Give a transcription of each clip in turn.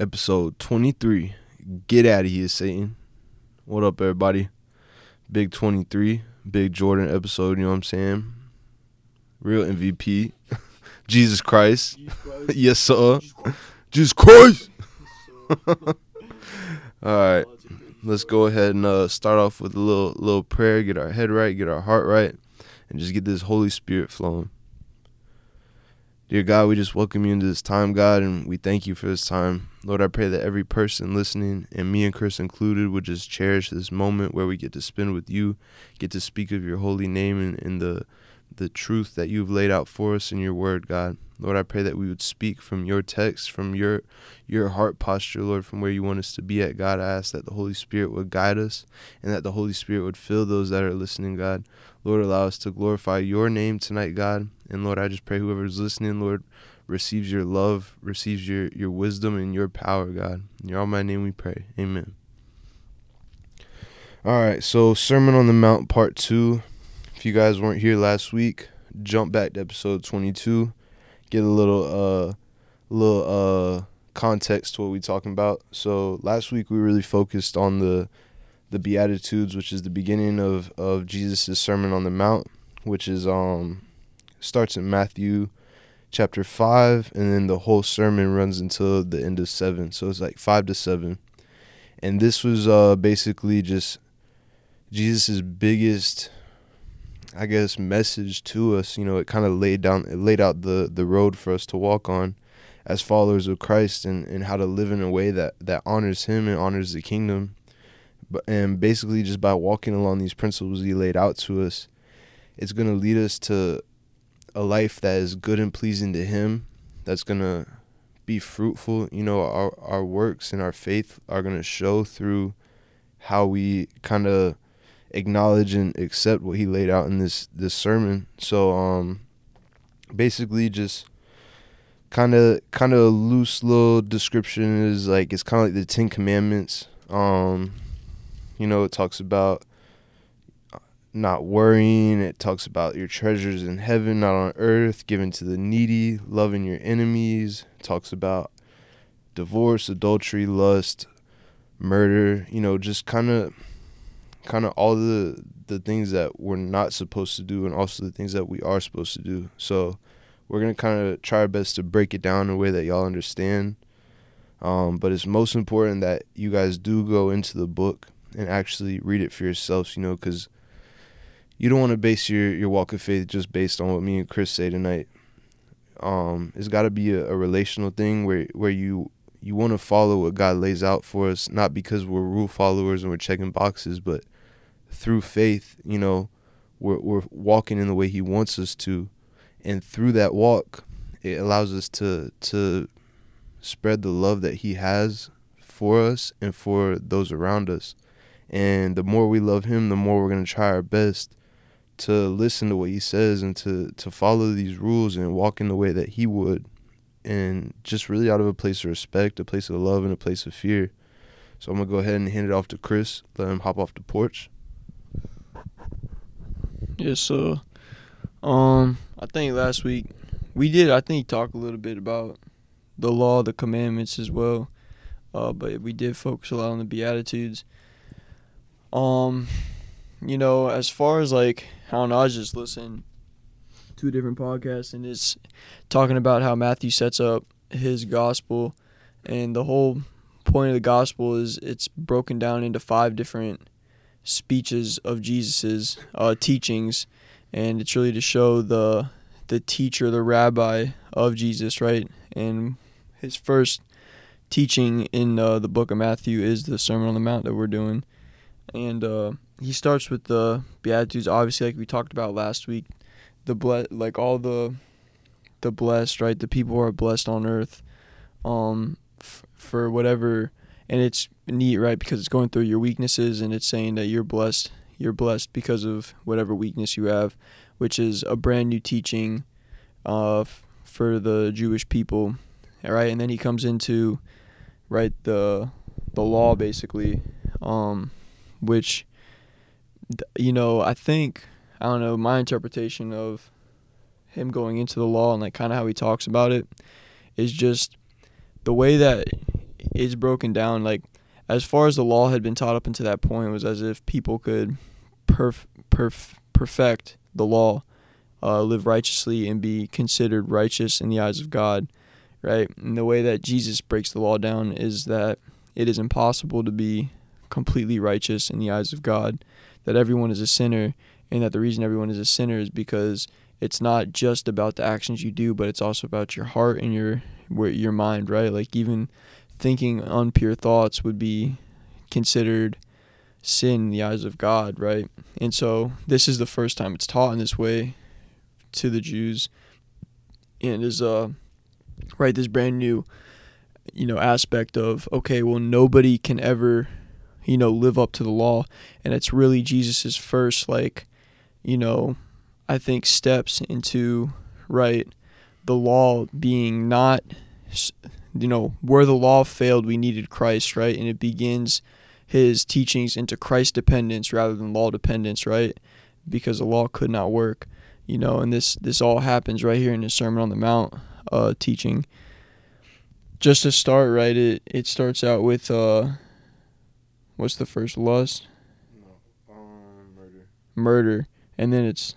episode 23. Get out of here, Satan. What up, everybody? Big 23, big Jordan episode, you know what I'm saying? Real MVP. Jesus Christ. yes, sir. Jesus Christ. All right. Let's go ahead and uh, start off with a little little prayer, get our head right, get our heart right, and just get this Holy Spirit flowing. Dear God, we just welcome you into this time, God, and we thank you for this time. Lord, I pray that every person listening, and me and Chris included, would just cherish this moment where we get to spend with you, get to speak of your holy name and, and the the truth that you've laid out for us in your word, God. Lord, I pray that we would speak from your text, from your your heart posture, Lord, from where you want us to be at, God. I ask that the Holy Spirit would guide us and that the Holy Spirit would fill those that are listening, God. Lord, allow us to glorify your name tonight, God. And Lord, I just pray whoever's listening, Lord, receives your love, receives your, your wisdom and your power, God. In your my name we pray. Amen. All right, so Sermon on the Mount Part 2. If you guys weren't here last week, jump back to episode 22. Get a little uh little uh context to what we're talking about. So last week we really focused on the the Beatitudes, which is the beginning of of Jesus' Sermon on the Mount, which is um starts in Matthew chapter five, and then the whole sermon runs until the end of seven. So it's like five to seven, and this was uh basically just Jesus' biggest. I guess message to us, you know, it kind of laid down, it laid out the the road for us to walk on, as followers of Christ, and and how to live in a way that that honors Him and honors the kingdom, but and basically just by walking along these principles he laid out to us it's to lead us to a life that is good and pleasing to him that's to be fruitful. You know our our works and our faith are to show through how we kind of acknowledge and accept what he laid out in this this sermon so um basically just kind of kind of loose little description is like it's kind of like the 10 commandments um you know, it talks about not worrying. It talks about your treasures in heaven, not on earth, given to the needy, loving your enemies. It talks about divorce, adultery, lust, murder, you know, just kind of kind of all the the things that we're not supposed to do and also the things that we are supposed to do. So, we're to kind of try our best to break it down in a way that y'all understand. Um, but it's most important that you guys do go into the book and actually read it for yourselves, you know, because you don't want to base your, your walk of faith just based on what me and Chris say tonight. Um, it's got to be a, a, relational thing where where you you want to follow what God lays out for us, not because we're rule followers and we're checking boxes, but through faith, you know, we're we're walking in the way He wants us to, and through that walk, it allows us to to spread the love that He has for us and for those around us. And the more we love him, the more we're going to try our best to listen to what he says and to, to follow these rules and walk in the way that he would. And just really out of a place of respect, a place of love, and a place of fear. So I'm to go ahead and hand it off to Chris, let him hop off the porch. Yes, so um I think last week we did I think talk a little bit about the law, the commandments as well. Uh, but we did focus a lot on the beatitudes. Um, you know, as far as like how I just listened a different podcasts, and it's talking about how Matthew sets up his gospel and the whole point of the gospel is it's broken down into five different speeches of Jesus's uh, teachings and it's really to show the the teacher, the rabbi of Jesus, right? And his first teaching in uh, the book of Matthew is the Sermon on the Mount that we're doing and uh, he starts with the beatitudes. Obviously, like we talked about last week, the ble- like all the the blessed, right? The people who are blessed on earth, um, f- for whatever, and it's neat, right? Because it's going through your weaknesses and it's saying that you're blessed. You're blessed because of whatever weakness you have, which is a brand new teaching, uh, f- for the Jewish people, right? And then he comes into, right the the law basically, um which you know I think I don't know my interpretation of him going into the law and like kind of how he talks about it is just the way that it's broken down like as far as the law had been taught up until that point was as if people could perf- perf- perfect the law uh, live righteously and be considered righteous in the eyes of god right? And the way that jesus breaks the law down is that it is impossible to be completely righteous in the eyes of god that everyone is a sinner and that the reason everyone is a sinner is because it's not just about the actions you do but it's also about your heart and your your mind right? Like even thinking unpure thoughts would be considered sin in the eyes of God, right? And so this is the first time it's taught in this way to the Jews. And is uh right this brand new you know aspect of okay, well nobody can ever you know live up to the law. And it's really Jesus's first like you know I think steps into right the law being not you know, where the law failed, we needed Christ, right? And it begins his teachings into Christ dependence rather than law dependence, right? Because the law could not work, you know, and this this all happens right here in the Sermon on the Mount uh, teaching. Just to start, right? It it starts out with uh, what's the first lust? No, um, murder. Murder, and then it's.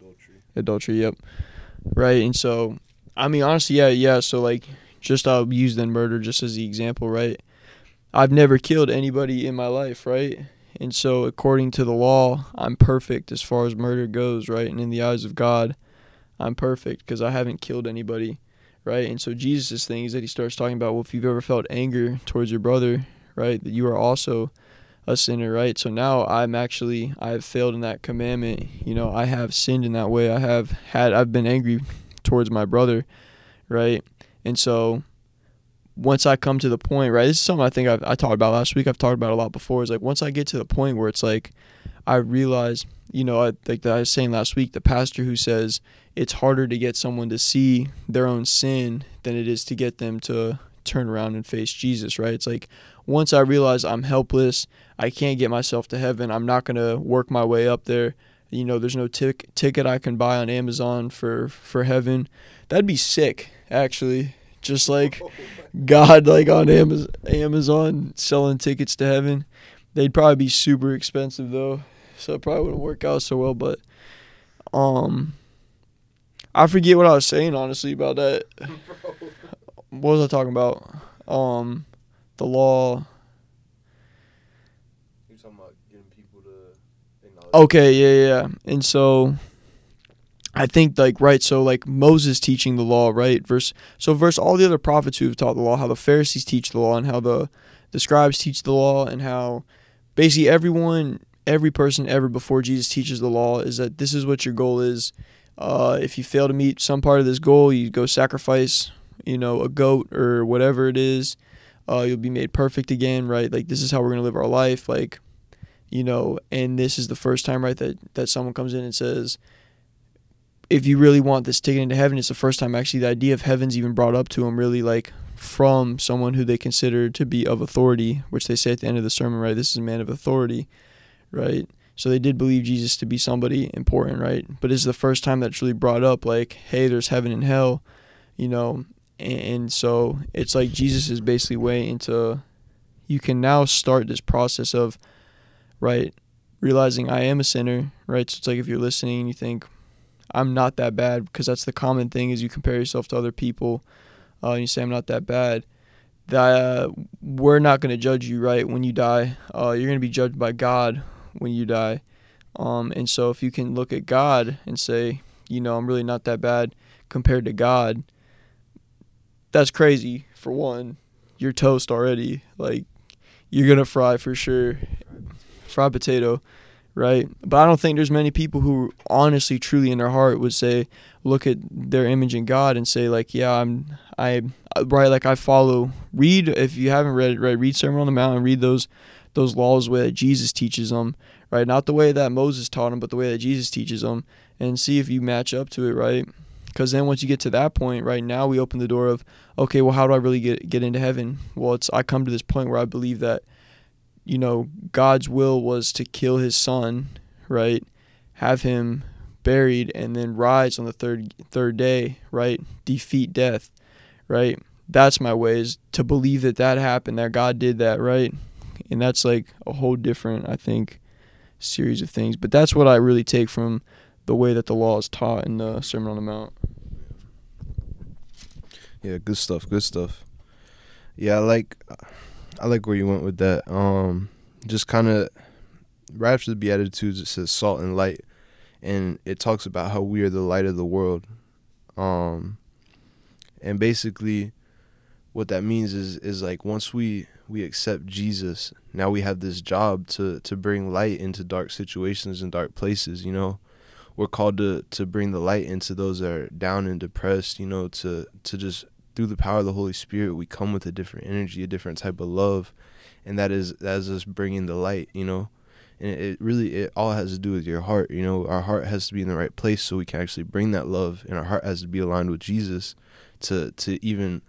Adultery. Adultery. Yep. Right, and so I mean, honestly, yeah, yeah. So like, just I'll use then murder just as the example, right? I've never killed anybody in my life, right? And so, according to the law, I'm perfect as far as murder goes, right? And in the eyes of God, I'm perfect because I haven't killed anybody, right? And so, Jesus' thing is that he starts talking about, well, if you've ever felt anger towards your brother, right, that you are also a sinner, right? So now I'm actually, I have failed in that commandment. You know, I have sinned in that way. I have had, I've been angry towards my brother, right? And so once I come to the point, right, this is something I think I've, I talked about last week. I've talked about a lot before. Is like once I get to the point where it's like I realize, you know, I, like I was saying last week, the pastor who says it's harder to get someone to see their own sin than it is to get them to turn around and face Jesus, right? It's like once I realize I'm helpless, I can't get myself to heaven, I'm not going to work my way up there you know there's no tic- ticket I can buy on Amazon for for heaven. That'd be sick, actually. Just like God, like on Amazon, Amazon selling tickets to heaven. They'd probably be super expensive though, so it probably wouldn't work out so well. But um, I forget what I was saying honestly about that. what was I talking about? Um, the law. you're talking about getting people to. Okay, yeah, yeah. And so I think like right, so like Moses teaching the law, right? Verse so verse all the other prophets who have taught the law, how the Pharisees teach the law and how the the scribes teach the law and how basically everyone every person ever before Jesus teaches the law is that this is what your goal is. Uh, if you fail to meet some part of this goal, you go sacrifice, you know, a goat or whatever it is. Uh, you'll be made perfect again, right? Like this is how we're gonna live our life. Like you know, and this is the first time, right, that, that someone comes in and says, if you really want this ticket into heaven, it's the first time actually the idea of heaven's even brought up to them, really like from someone who they consider to be of authority, which they say at the end of the sermon, right? This is a man of authority, right? So they did believe Jesus to be somebody important, right? But it's the first time that's really brought up, like, hey, there's heaven and hell, you know, and so it's like Jesus is basically way into you can now start this process of right? Realizing I am a sinner, right? So it's like if you're listening and you think I'm not that bad, because that's the common thing is you compare yourself to other people, uh, and you say I'm not that bad. That uh, we're not going to judge you, right? When you die, uh, you're going to be judged by God when you die. Um, and so if you can look at God and say, you know, I'm really not that bad compared to God, that's crazy. For one, you're toast already. Like you're gonna fry for sure fried potato, right? But I don't think there's many people who honestly, truly in their heart would say, look at their image in God and say like, yeah, I'm, I, right, like I follow. Read if you haven't read right? Read Sermon on the Mount and read those, those laws way that Jesus teaches them, right? Not the way that Moses taught them, but the way that Jesus teaches them, and see if you match up to it, right? Because then once you get to that point, right now we open the door of, okay, well, how do I really get get into heaven? Well, it's I come to this point where I believe that you know, God's will was to kill his son, right? Have him buried and then rise on the third third day, right? Defeat death, right? that's my way is to believe that that happened, that God did that, right? And that's like a whole different, I think, series of things. But that's what I really take from the way that the law is taught in the Sermon on the Mount. Yeah, good stuff. Good stuff. Yeah, I like I like where you went with that. Um, just kind of right after the Beatitudes, it says salt and light, and it talks about how we are the light of the world. Um, and basically, what that means is is like once we we accept Jesus, now we have this job to to bring light into dark situations and dark places. You know, we're called to to bring the light into those that are down and depressed. You know, to to just through the power of the Holy Spirit, we come with a different energy, a different type of love, and that is that is us bringing the light. You know, and it really it all has to do with your heart. You know, our heart has to be in the right place so we can actually bring that love, and our heart has to be aligned with Jesus to to even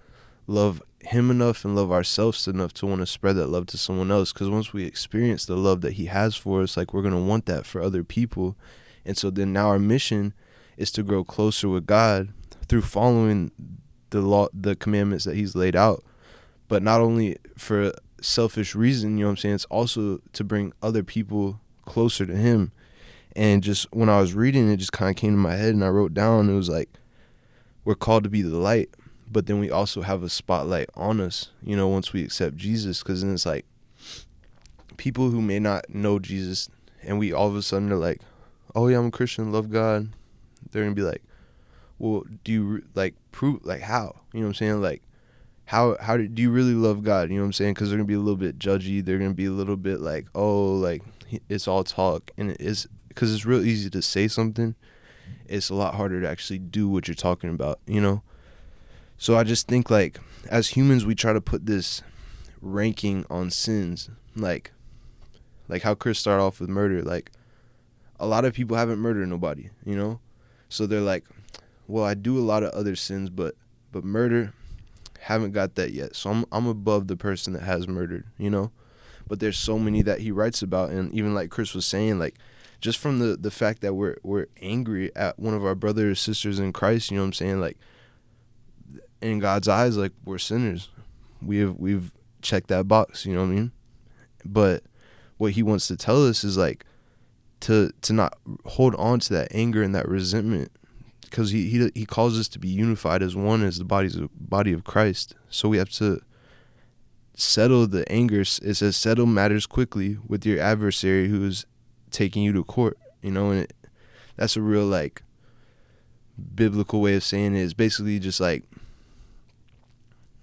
love him enough and love ourselves enough to want to spread that love to someone else because once we experience the love that he has for us like we're going to want that for other people and so then now our mission is to grow closer with god through following the law the commandments that he's laid out. But not only for selfish reason you know what i'm saying? It's also to bring other people closer to him. And just when i was reading it just kind of came to my head and i wrote down it was like we're called to be the light but then we also have a spotlight on us you know once we accept jesus. Because then it's like people who may not know jesus and we all of a sudden are like oh yeah i'm a christian love god. They're gonna be like well do you like prove like how? You know what i'm saying? Like how how do, do you really love god? You know what i'm saying? Because they're gonna be a little bit judgy. They're gonna be a little bit like oh like it's all talk. And it is because it's real easy to say something. It's a lot harder to actually do what you're talking about you know? So I just think like as humans we try to put this ranking on sins, like like how Chris started off with murder. Like a lot of people haven't murdered nobody, you know? So they're like, Well, I do a lot of other sins, but but murder haven't got that yet. So I'm I'm above the person that has murdered, you know? But there's so many that he writes about and even like Chris was saying, like just from the the fact that we're we're angry at one of our brothers or sisters in Christ, you know what I'm saying? Like in God's eyes, like we're sinners. We have we've checked that box, you know what I mean? But what he wants to tell us is like to to not hold on to that anger and that resentment because he, he he calls us to be unified as one as the body's body of Christ. So we have to settle the anger. It says settle matters quickly with your adversary who is taking you to court. You know, and it, that's a real like biblical way of saying it. It's basically just like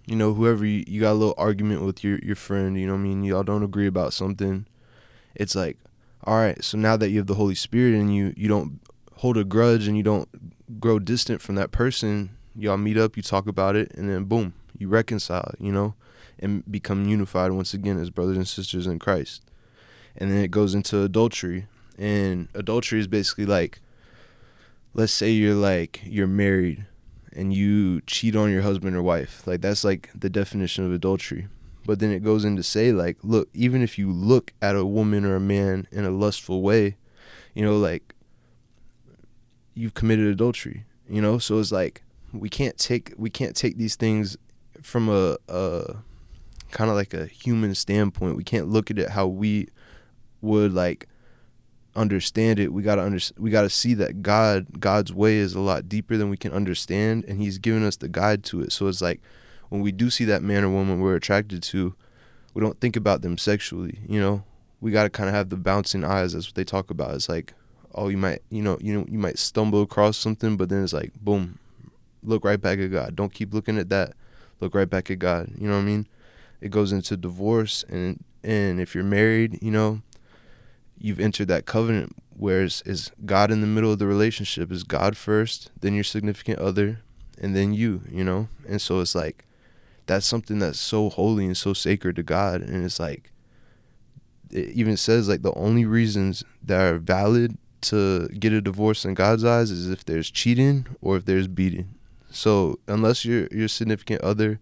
you know, whoever you, you got a little argument with your your friend, you know what I mean? Y'all don't agree about something. It's like, all right, so now that you have the Holy Spirit and you you don't hold a grudge and you don't grow distant from that person, y'all meet up, you talk about it, and then boom, you reconcile, you know, and become unified once again as brothers and sisters in Christ. And then it goes into adultery. And adultery is basically like let's say you're like you're married and you cheat on your husband or wife. Like that's like the definition of adultery. But then it goes in to say like, look, even if you look at a woman or a man in a lustful way, you know, like you've committed adultery. You know, so it's like we can't take we can't take these things from a, a kind of like a human standpoint. We can't look at it how we would like understand it we got to under, we got to see that god god's way is a lot deeper than we can understand and he's given us the guide to it so it's like when we do see that man or woman we're attracted to we don't think about them sexually you know we got to kind of have the bouncing eyes that's what they talk about it's like oh you might you know you know you might stumble across something but then it's like boom look right back at god. Don't keep looking at that. Look right back at god. You know what i mean? It goes into divorce and and if you're married you know you've entered that covenant where is, is God in the middle of the relationship. Is God first, then your significant other, and then you, you know? And so it's like that's something that's so holy and so sacred to God. And it's like it even says like the only reasons that are valid to get a divorce in God's eyes is if there's cheating or if there's beating. So unless your your significant other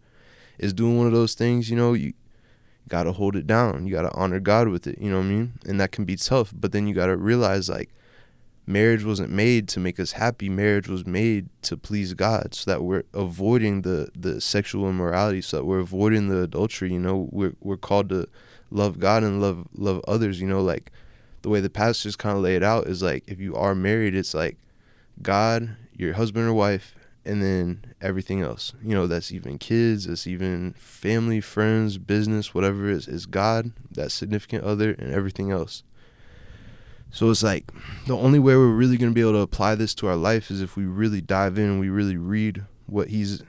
is doing one of those things, you know, you got to hold it down. You got to honor God with it, you know what I mean? And that can be tough, but then you got to realize like marriage wasn't made to make us happy. Marriage was made to please God, so that we're avoiding the the sexual immorality, so that we're avoiding the adultery. You know, we're we're called to love God and love love others. You know, like the way the pastors kind of lay it out is like if you are married, it's like God, your husband or wife, and then everything else. You know, that's even kids, that's even family, friends, business, whatever it is, is God, that significant other, and everything else. So it's like the only way we're really going to be able to apply this to our life is if we really dive in and we really read what he's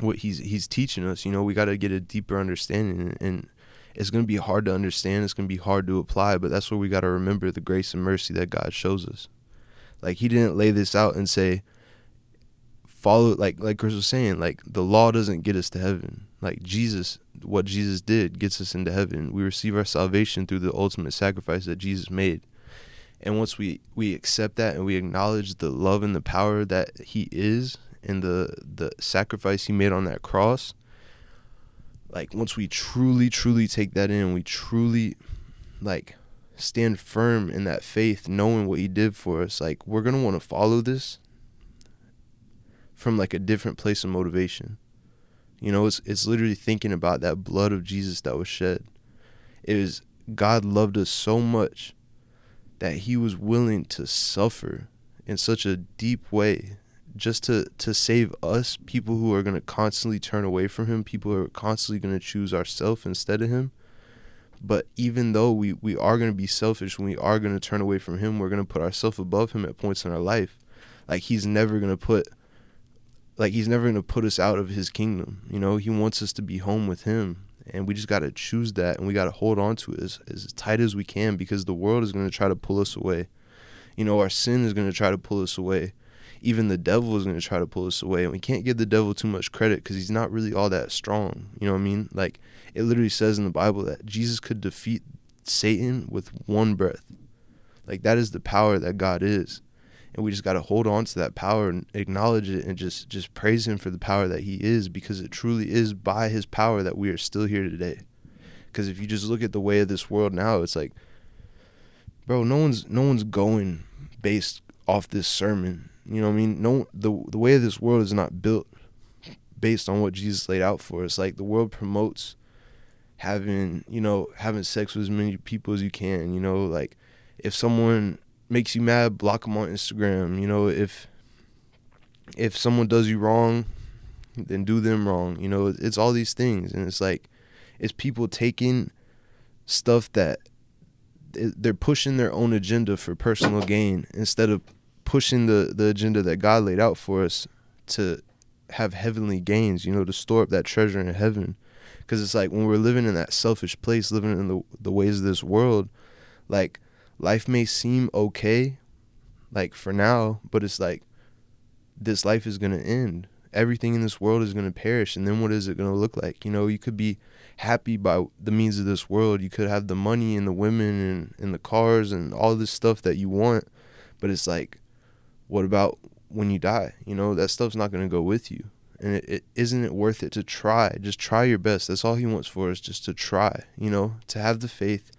what he's he's teaching us. You know, we got to get a deeper understanding and it's going to be hard to understand, it's going to be hard to apply, but that's where we got to remember the grace and mercy that God shows us. Like he didn't lay this out and say follow like like Chris was saying, like the law doesn't get us to heaven. Like Jesus what Jesus did gets us into heaven. We receive our salvation through the ultimate sacrifice that Jesus made. And once we, we accept that and we acknowledge the love and the power that he is and the the sacrifice he made on that cross, like once we truly, truly take that in, we truly like stand firm in that faith, knowing what he did for us, like we're gonna want to follow this from like a different place of motivation. You know, it's it's literally thinking about that blood of Jesus that was shed. It is God loved us so much that he was willing to suffer in such a deep way just to to save us people who are going to constantly turn away from him people who are constantly going to choose ourselves instead of him. But even though we we are going to be selfish we are going to turn away from him we're going to put ourselves above him at points in our life. Like he's never going to put like he's never going to put us out of his kingdom. You know he wants us to be home with him. And we just got to choose that and we got to hold on to it as, as tight as we can because the world is going to try to pull us away. You know our sin is going to try to pull us away even the devil is going to try to pull us away and we can't give the devil too much credit because he's not really all that strong you know what i mean? Like it literally says in the bible that jesus could defeat satan with one breath. Like that is the power that god is and we just got to hold on to that power and acknowledge it and just just praise him for the power that he is because it truly is by his power that we are still here today. Because if you just look at the way of this world now it's like bro no one's no one's going based off this sermon you know what i mean no the the way of this world is not built based on what jesus laid out for us like the world promotes having you know having sex with as many people as you can you know like if someone makes you mad, block them on Instagram. You know, if if someone does you wrong, then do them wrong. You know, it's all these things, and it's like it's people taking stuff that they're pushing their own agenda for personal gain instead of pushing the the agenda that God laid out for us to have heavenly gains. You know, to store up that treasure in heaven. Because it's like when we're living in that selfish place, living in the the ways of this world, like life may seem okay, like for now, but it's like this life is going to end. Everything in this world is going to perish. And then what is it going to look like? You know, you could be happy by the means of this world. You could have the money and the women and, and the cars and all this stuff that you want. But it's like, what about when you die? You know, that stuff's not going to go with you. And it, it isn't it worth it to try? Just try your best. That's all he wants for us, just to try, you know, to have the faith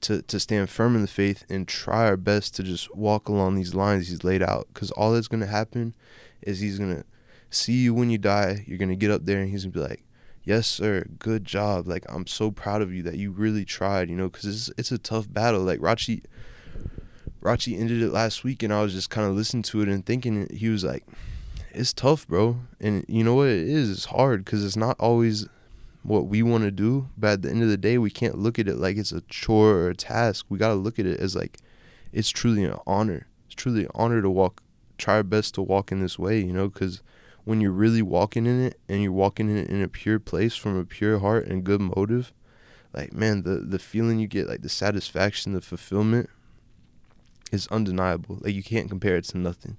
to to stand firm in the faith and try our best to just walk along these lines he's laid out because all that's going to happen is he's going to see you when you die you're going to get up there and he's going to be like yes sir good job like i'm so proud of you that you really tried you know because it's, it's a tough battle like rachi rachi ended it last week and i was just kind of listening to it and thinking he was like it's tough bro and you know what it is it's hard because it's not always what we want to do, but at the end of the day, we can't look at it like it's a chore or a task. We got to look at it as like it's truly an honor. It's truly an honor to walk, try our best to walk in this way, you know, because when you're really walking in it and you're walking in it in a pure place from a pure heart and good motive, like man, the the feeling you get, like the satisfaction, the fulfillment, is undeniable. Like you can't compare it to nothing.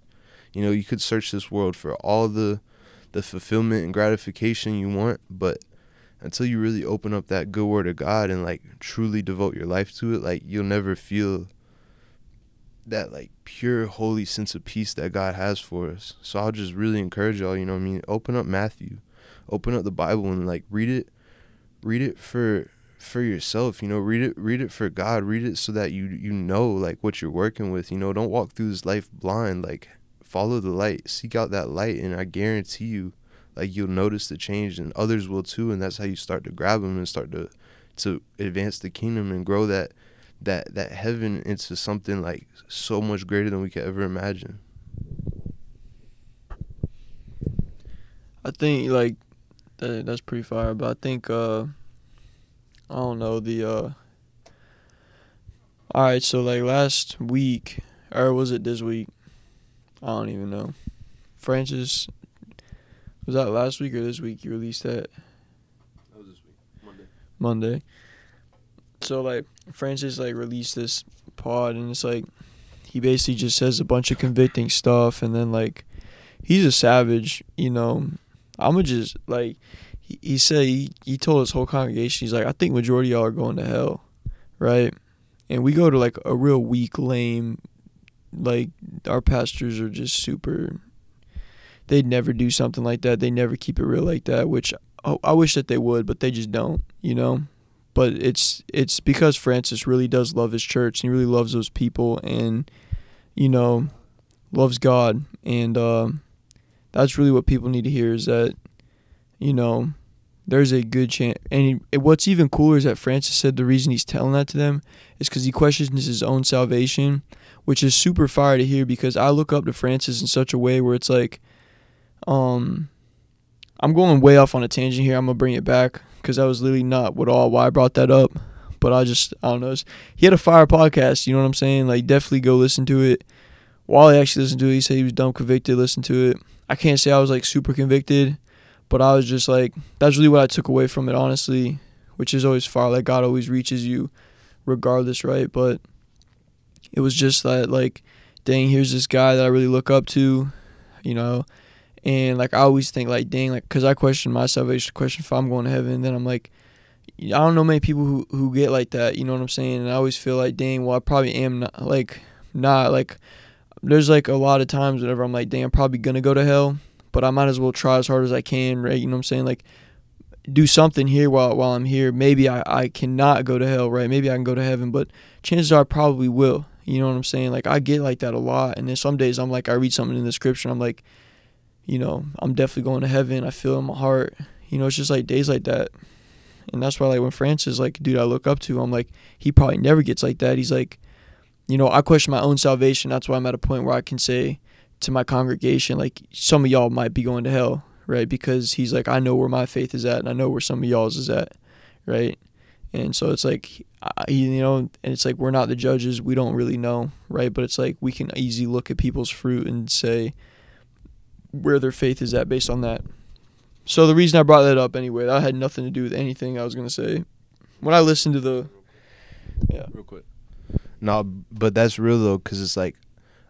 You know, you could search this world for all the the fulfillment and gratification you want, but until you really open up that good word of God and like truly devote your life to it, like you'll never feel that like pure holy sense of peace that God has for us. So I'll just really encourage y'all, you know I mean, open up Matthew. Open up the Bible and like read it read it for for yourself, you know, read it read it for God, read it so that you you know like what you're working with, you know, don't walk through this life blind, like follow the light, seek out that light and I guarantee you like you'll notice the change and others will too and that's how you start to grab them and start to to advance the kingdom and grow that that that heaven into something like so much greater than we could ever imagine. I think like that, that's pretty fire, but I think uh I don't know the uh all right, so like last week or was it this week? I don't even know. Francis was that last week or this week you released that? That was this week, Monday. Monday. So like Francis like released this pod and it's like he basically just says a bunch of convicting stuff and then like he's a savage, you know. I'ma just like he, said he, he told his whole congregation, he's like, I think majority of y'all are going to hell. Right? And we go to like a real weak, lame like our pastors are just super they'd never do something like that. They never keep it real like that, which I, I wish that they would, but they just don't, you know but it's it's because Francis really does love his church and he really loves those people and you know loves God and uh, that's really what people need to hear is that you know there's a good chance and he, what's even cooler is that Francis said the reason he's telling that to them is because he questions his own salvation which is super fire to hear because I look up to Francis in such a way where it's like um I'm going way off on a tangent here I'm gonna bring it back because that was literally not what all why I brought that up. But I just I don't know. He had a fire podcast. You know what I'm saying? Like definitely go listen to it. He actually listened to it, he said he was dumb convicted. Listen to it. I can't say I was like super convicted, but I was just like that's really what I took away from it. Honestly, which is always far. Like God always reaches you, regardless, right? But it was just that like, dang, here's this guy that I really look up to. You know, and like I always think like dang like because I question my salvation question if I'm going to heaven then I'm like I don't know many people who who get like that you know what I'm saying and I always feel like dang well I probably am not like not like there's like a lot of times whenever I'm like dang I'm probably gonna go to hell but I might as well try as hard as I can right you know what I'm saying like do something here while while I'm here maybe I I cannot go to hell right maybe I can go to heaven but chances are I probably will you know what I'm saying like I get like that a lot and then some days I'm like I read something in the scripture I'm like you know, I'm definitely going to heaven. I feel in my heart. You know, it's just like days like that. And that's why like when Francis like dude I look up to, I'm like, he probably never gets like that. He's like, you know, I question my own salvation. That's why I'm at a point where I can say to my congregation, like, some of y'all might be going to hell, right? Because he's like, I know where my faith is at, and I know where some of y'all's is at, right? And so it's like, you know, and it's like we're not the judges. We don't really know, right? But it's like we can easily look at people's fruit and say, where their faith is at based on that. So the reason I brought that up anyway, that had nothing to do with anything I was gonna say. When I listened to the, yeah, real quick. No, but that's real though, cause it's like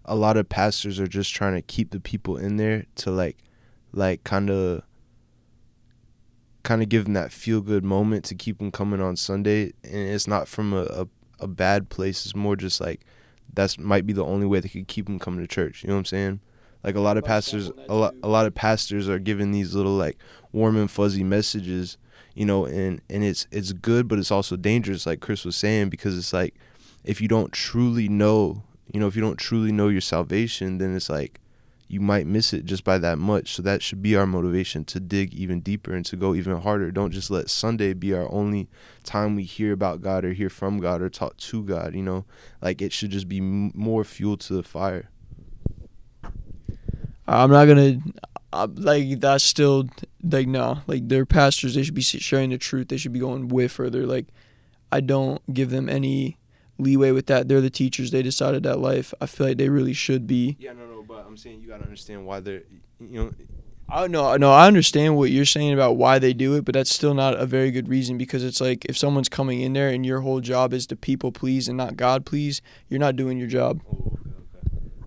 a lot of pastors are just trying to keep the people in there to like, like kind of, kind of give them that feel good moment to keep them coming on Sunday, and it's not from a, a a bad place. It's more just like that's might be the only way they could keep them coming to church. You know what I'm saying? Like a lot of pastors, a lot, a lot of pastors are giving these little like warm and fuzzy messages, you know, and and it's it's good, but it's also dangerous, like Chris was saying, because it's like if you don't truly know, you know, if you don't truly know your salvation, then it's like you might miss it just by that much. So that should be our motivation to dig even deeper and to go even harder. Don't just let Sunday be our only time we hear about God or hear from God or talk to God, you know? Like it should just be m- more fuel to the fire. I'm not gonna uh, like that's still like no like they're pastors they should be sharing the truth they should be going way further like I don't give them any leeway with that they're the teachers they decided that life I feel like they really should be yeah no no but I'm saying you gotta understand why they're you know I no no I understand what you're saying about why they do it but that's still not a very good reason because it's like if someone's coming in there and your whole job is to people please and not God please you're not doing your job. Oh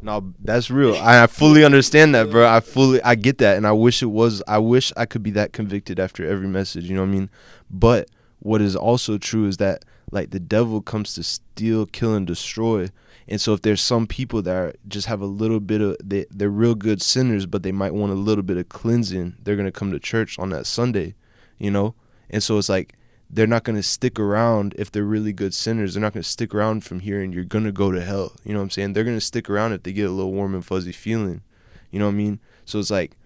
no, that's real. I, fully understand that, bro. I fully I get that, and I wish it was. I wish I could be that convicted after every message. You know what I mean? But what is also true is that like the devil comes to steal, kill, and destroy. And so if there's some people that are, just have a little bit of they they're real good sinners, but they might want a little bit of cleansing, they're gonna come to church on that Sunday, you know. And so it's like they're not going to stick around if they're really good sinners. They're not going to stick around from here and you're going to go to hell. You know what I'm saying? They're going to stick around if they get a little warm and fuzzy feeling. You know what I mean? So it's like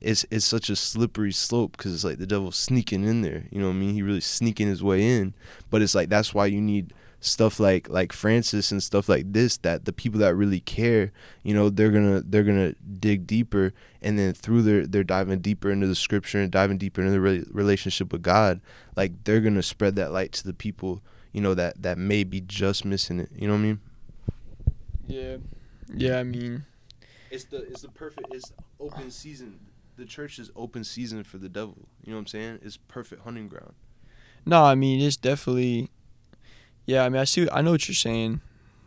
it's it's such a slippery slope because it's like the devil's sneaking in there. You know what I mean? He really sneaking his way in. But it's like that's why you need stuff like like Francis and stuff like this that the people that really care, you know, they're gonna they're gonna dig deeper and then through their they're diving deeper into the scripture and diving deeper into the re- relationship with God, like they're gonna spread that light to the people, you know, that that may be just missing it. You know what I mean? Yeah, yeah. I mean, it's the it's the perfect it's open season. The church is open season for the devil. You know what I'm saying? It's perfect hunting ground. No, I mean it's definitely. Yeah, I mean I see. I know what you're saying.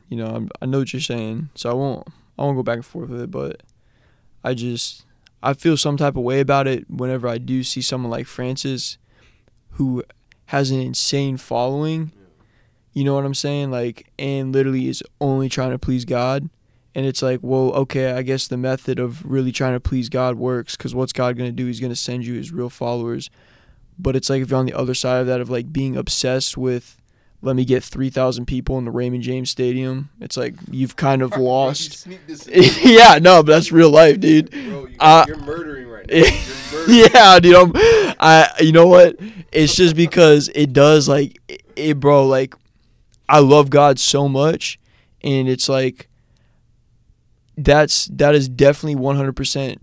You know, I'm, I know what you're saying. So I won't. I won't go back and forth with it. But I just I feel some type of way about it whenever I do see someone like Francis, who has an insane following. You know what I'm saying? Like, and literally is only trying to please God. And it's like, well, okay, I guess the method of really trying to please God works because what's God going to do? He's going to send you his real followers. But it's like if you're on the other side of that, of like being obsessed with, let me get 3,000 people in the Raymond James Stadium, it's like you've kind of lost. yeah, no, but that's real life, dude. Bro, you, Uh, you're murdering right now. You're murdering. yeah, dude. I'm, I, you know what? It's just because it does like it, it, bro. Like, I love God so much, and it's like that's that is definitely one hundred percent.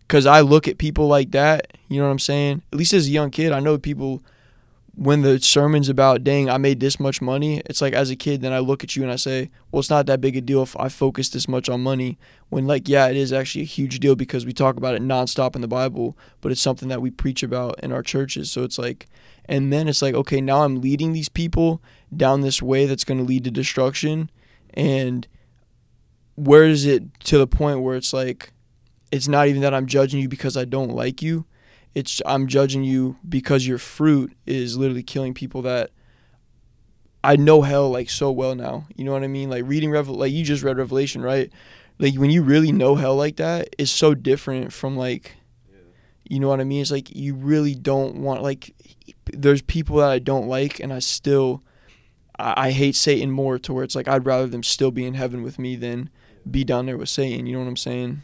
Because I look at people like that, you know what I'm saying? At least as a young kid, I know people. When the sermon's about, dang, I made this much money. It's like as a kid, then I look at you and I say, well, it's not that big a deal if I focus this much on money when like yeah it is actually a huge deal because we talk about it nonstop in the bible but it's something that we preach about in our churches so it's like and then it's like okay now i'm leading these people down this way that's going to lead to destruction and where is it to the point where it's like it's not even that i'm judging you because i don't like you it's i'm judging you because your fruit is literally killing people that I know hell like so well now. You know what I mean? Like reading Revel like you just read Revelation, right? Like when you really know hell like that, it's so different from like you know what I mean? It's like you really don't want like there's people that I don't like and I still I, I hate Satan more to where it's like I'd rather them still be in heaven with me than be down there with Satan, you know what I'm saying?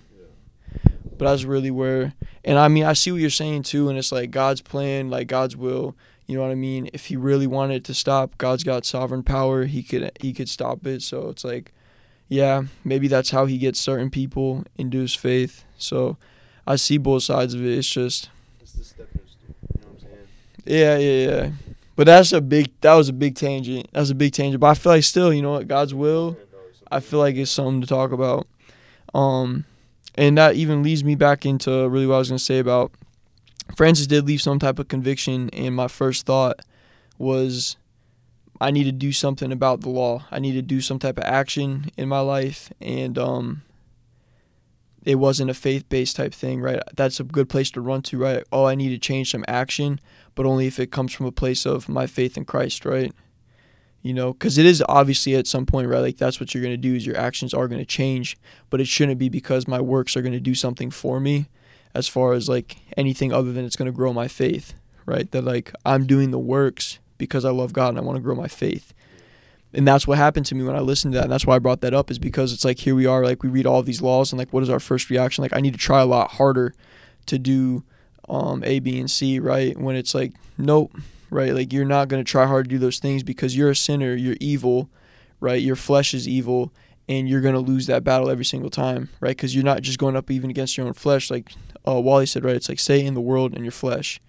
But that's really where and I mean I see what you're saying too and it's like God's plan, like God's will you know what I mean? If he really wanted it to stop, God's got sovereign power. He could he could stop it. So it's like, yeah, maybe that's how he gets certain people into his faith. So I see both sides of it. It's just It's the stepping stool. You know what I'm saying? yeah, yeah, yeah. But that's a big that was a big tangent. That was a big tangent. But I feel like still, you know what, God's will. I feel like it's something to talk about. Um, and that even leads me back into really what I was gonna say about Francis did leave some type of conviction, and my first thought was I need to do something about the law. I need to do some type of action in my life, and um, it wasn't a faith based type thing, right? That's a good place to run to, right? Oh, I need to change some action, but only if it comes from a place of my faith in Christ, right? You know, because it is obviously at some point, right? Like that's what you're going to do is your actions are going to change, but it shouldn't be because my works are going to do something for me as far as like anything other than it's going to grow my faith, right? That like I'm doing the works because I love God and I want to grow my faith. And that's what happened to me when I listened to that. And that's why I brought that up is because it's like here we are, like we read all these laws and like what is our first reaction? Like I need to try a lot harder to do um, A, B, and C, right? When it's like, nope, right? Like you're not going to try hard to do those things because you're a sinner, you're evil, right? Your flesh is evil and you're going to lose that battle every single time, right? Because you're not just going up even against your own flesh. Like uh, Wally said, right? It's like Satan, the world, and your flesh,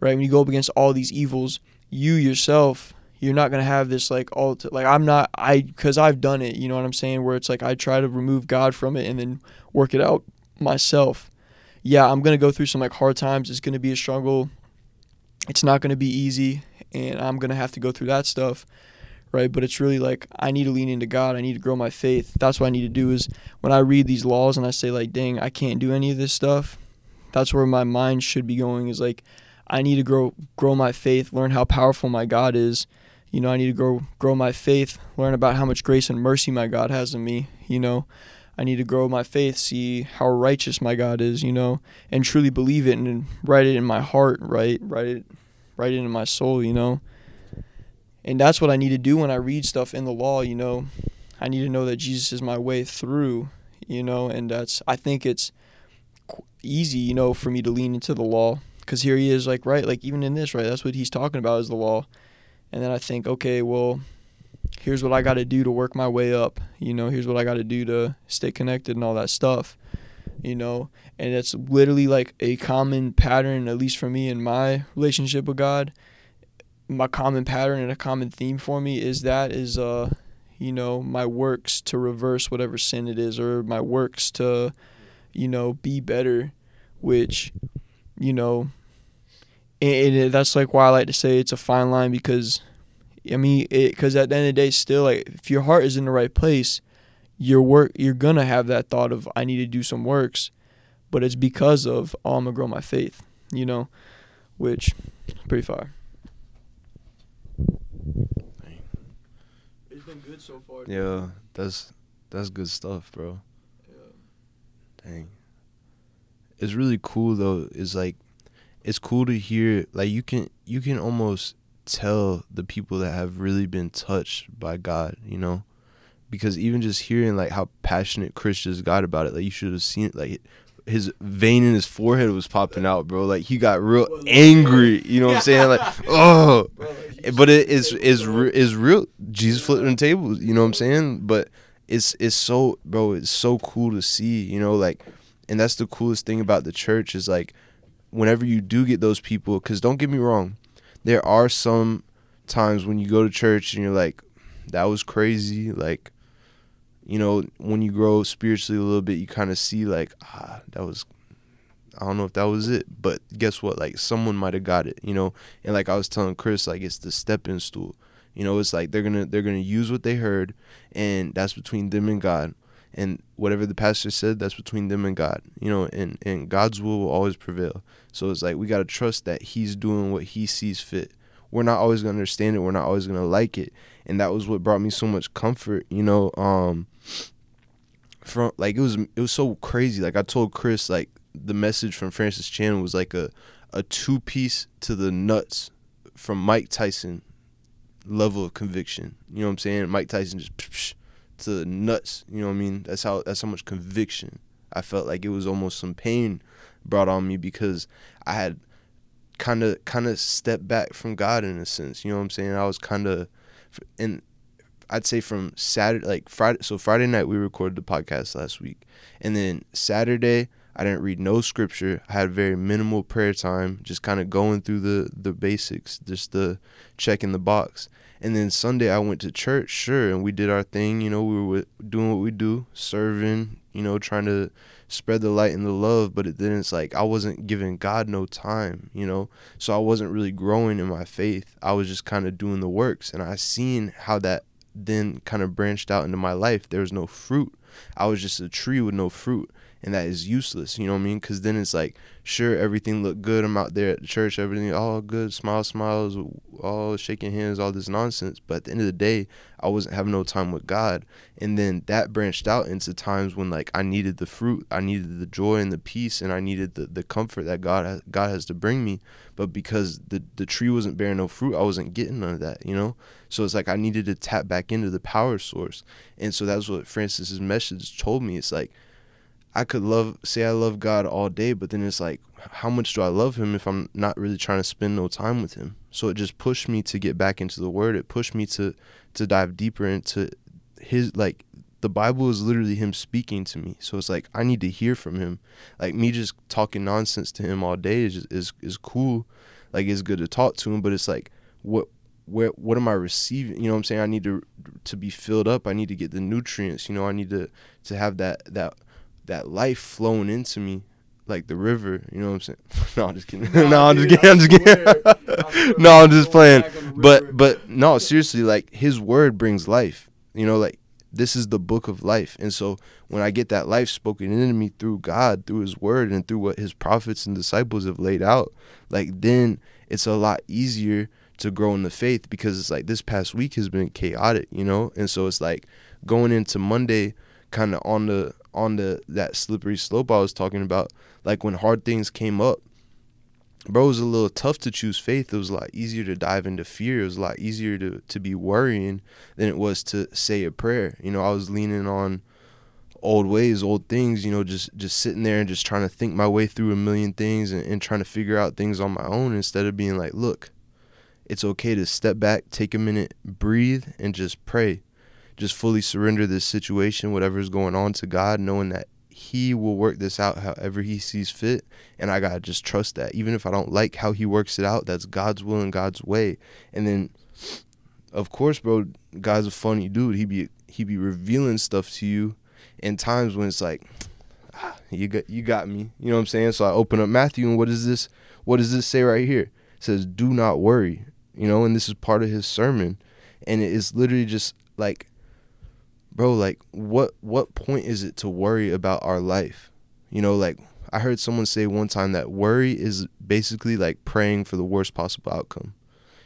right? When you go up against all these evils, you yourself, you're not gonna have this like all like I'm not I because I've done it. You know what I'm saying? Where it's like I try to remove God from it and then work it out myself. Yeah, I'm gonna go through some like hard times. It's gonna be a struggle. It's not gonna be easy, and I'm gonna have to go through that stuff right? But it's really like I need to lean into God. I need to grow my faith. That's what I need to do is when I read these laws and I say like, dang, I can't do any of this stuff. That's where my mind should be going is like I need to grow grow my faith, learn how powerful my God is. You know, I need to grow grow my faith, learn about how much grace and mercy my God has in me, you know. I need to grow my faith, see how righteous my God is, you know, and truly believe it and write it in my heart, right? Write it write it in my soul, you know and that's what I need to do when I read stuff in the law. You know, I need to know that Jesus is my way through. You know, and that's I think it's easy, you know, for me to lean into the law because here he is, like right, like even in this, right, that's what he's talking about is the law, and then I think, okay, well, here's what I got to do to work my way up. You know, here's what I got to do to stay connected and all that stuff. You know, and it's literally like a common pattern, at least for me in my relationship with God. My common pattern and a common theme for me is that is uh, you know, my works to reverse whatever sin it is, or my works to, you know, be better, which, you know, and, that's like why I like to say it's a fine line because I mean, because at the end of the day, still, like, if your heart is in the right place, your work, you're gonna have that thought of I need to do some works, but it's because of oh, I'm gonna grow my faith, you know, which pretty far. It's been good so far. Yeah, that's that's good stuff, bro. Yeah. Dang. It's really cool though. It's like it's cool to hear like you can you can almost tell the people that have really been touched by God, you know? Because even just hearing like how passionate Chris just got about it, like you should have seen it, like his vein in his forehead was popping out, bro. Like he got real angry, you know what I'm saying? Like, oh, eh, but it is is is real. Jesus flipping the tables, you know what I'm saying? But it's it's so, bro. It's so cool to see, you know, like, and that's the coolest thing about the church is like, whenever you do get those people, because don't get me wrong, there are some times when you go to church and you're like, that was crazy. Like, you know, when you grow spiritually a little bit, you kind of see like, ah, that was. I don't know if that was it, but guess what? Like someone might have got it, you know. And like I was telling Chris, like it's the stepping stool. You know, it's like they're gonna they're gonna use what they heard, and that's between them and God. And whatever the pastor said, that's between them and God. You know, and and God's will will always prevail. So it's like we gotta trust that He's doing what He sees fit. We're not always gonna understand it. We're not always gonna like it. And that was what brought me so much comfort. You know, um, from like it was it was so crazy. Like I told Chris, like the message from Francis Chan was like a a two piece to the nuts from Mike Tyson level of conviction. You know what I'm saying? Mike Tyson just psh, psh, to the nuts. You know what I mean? That's how that's how much conviction I felt like it was almost some pain brought on me because I had kind of kind of stepped back from God in a sense. You know what I'm saying? I was kind of and I'd say from Saturday like Friday so Friday night we recorded the podcast last week. And then Saturday I didn't read no scripture. I had very minimal prayer time, just kind of going through the the basics, just the checking the box. And then Sunday I went to church, sure, and we did our thing. You know, we were doing what we do, serving. You know, trying to spread the light and the love. But it, then it's like I wasn't giving God no time. You know, so I wasn't really growing in my faith. I was just kind of doing the works, and I seen how that then kind of branched out into my life. There was no fruit. I was just a tree with no fruit and that is useless. You know what I mean? Because then it's like, sure, everything looked good. I'm out there at the church, everything all good, smile, smiles, all shaking hands, all this nonsense. But at the end of the day, I wasn't having no time with God. And then that branched out into times when like I needed the fruit, I needed the joy and the peace, and I needed the, the comfort that God has, God has to bring me. But because the the tree wasn't bearing no fruit, I wasn't getting none of that. You know. So it's like I needed to tap back into the power source. And so that's what Francis's message told me. It's like I could love say I love God all day, but then it's like how much do I love him if I'm not really trying to spend no time with him? So it just pushed me to get back into the word. It pushed me to to dive deeper into his like the Bible is literally him speaking to me. So it's like I need to hear from him. Like me just talking nonsense to him all day is is is cool. Like it's good to talk to him, but it's like what where what am I receiving? You know what I'm saying? I need to to be filled up. I need to get the nutrients. You know, I need to to have that that that life flowing into me like the river. You know what I'm saying? no, I'm just kidding. no, no I'm just kidding. I'm just kidding. no, I'm just playing. But but no, seriously, like His word brings life. You know, like this is the book of life, and so when I get that life spoken into me through God, through His word, and through what His prophets and disciples have laid out, like then it's a lot easier to grow in the faith because it's like this past week has been chaotic, you know, and so it's like going into Monday kind of on the on the that slippery slope I was talking about, like when hard things came up, bro, it was a little tough to choose faith. It was a lot easier to dive into fear. It was a lot easier to, to be worrying than it was to say a prayer. You know, I was leaning on old ways, old things, you know, just just sitting there and just trying to think my way through a million things and, and trying to figure out things on my own instead of being like, look, it's okay to step back, take a minute, breathe, and just pray. Just fully surrender this situation, whatever's going on to God, knowing that he will work this out however he sees fit. And i gotta just trust that. Even if i don't like how he works it out that's god's will and god's way. And then of course bro god's a funny dude. He be he be revealing stuff to you. In times when it's like ah, you got you got me. You know what i'm saying? So i open up matthew and what is this what does this say right here? It says do not worry you know and this is part of his sermon. And it is literally just like bro, like what what point is it to worry about our life? You know, like I heard someone say one time that worry is basically like praying for the worst possible outcome.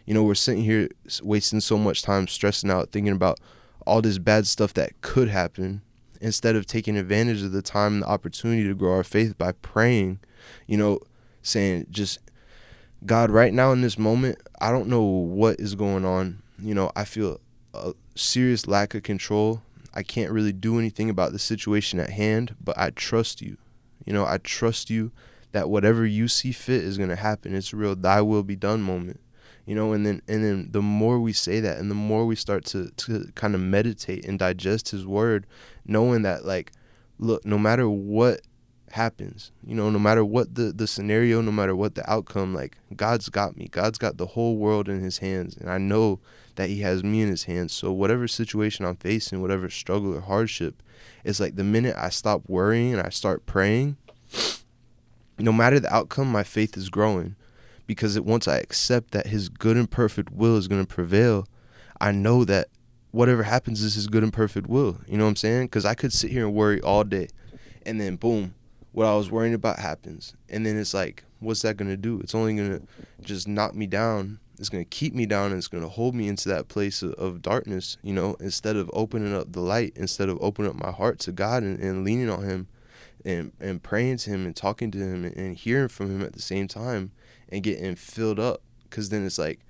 You know, we're sitting here wasting so much time stressing out thinking about all this bad stuff that could happen instead of taking advantage of the time and the opportunity to grow our faith by praying, you know, saying just God, right now in this moment, I don't know what is going on. You know, I feel a serious lack of control I can't really do anything about the situation at hand, but I trust you. You know, I trust you that whatever you see fit is going to happen. It's a real thy will be done moment. You know, and then and then the more we say that and the more we start to to kind of meditate and digest his word, knowing that like look, no matter what happens, you know, no matter what the the scenario, no matter what the outcome, like God's got me. God's got the whole world in his hands and I know that he has me in his hands. So whatever situation I'm facing, whatever struggle or hardship, it's like the minute I stop worrying and I start praying, no matter the outcome, my faith is growing. Because it, once I accept that his good and perfect will is going to prevail, I know that whatever happens is his good and perfect will. You know what I'm saying? Because I could sit here and worry all day, and then boom, what I was worrying about happens. And then it's like, what's that going to do? It's only going to just knock me down it's going to keep me down and it's going to hold me into that place of, of, darkness you know instead of opening up the light instead of opening up my heart to god and, and leaning on him and, and praying to him and talking to him and, and hearing from him at the same time and getting filled up. Because then it's like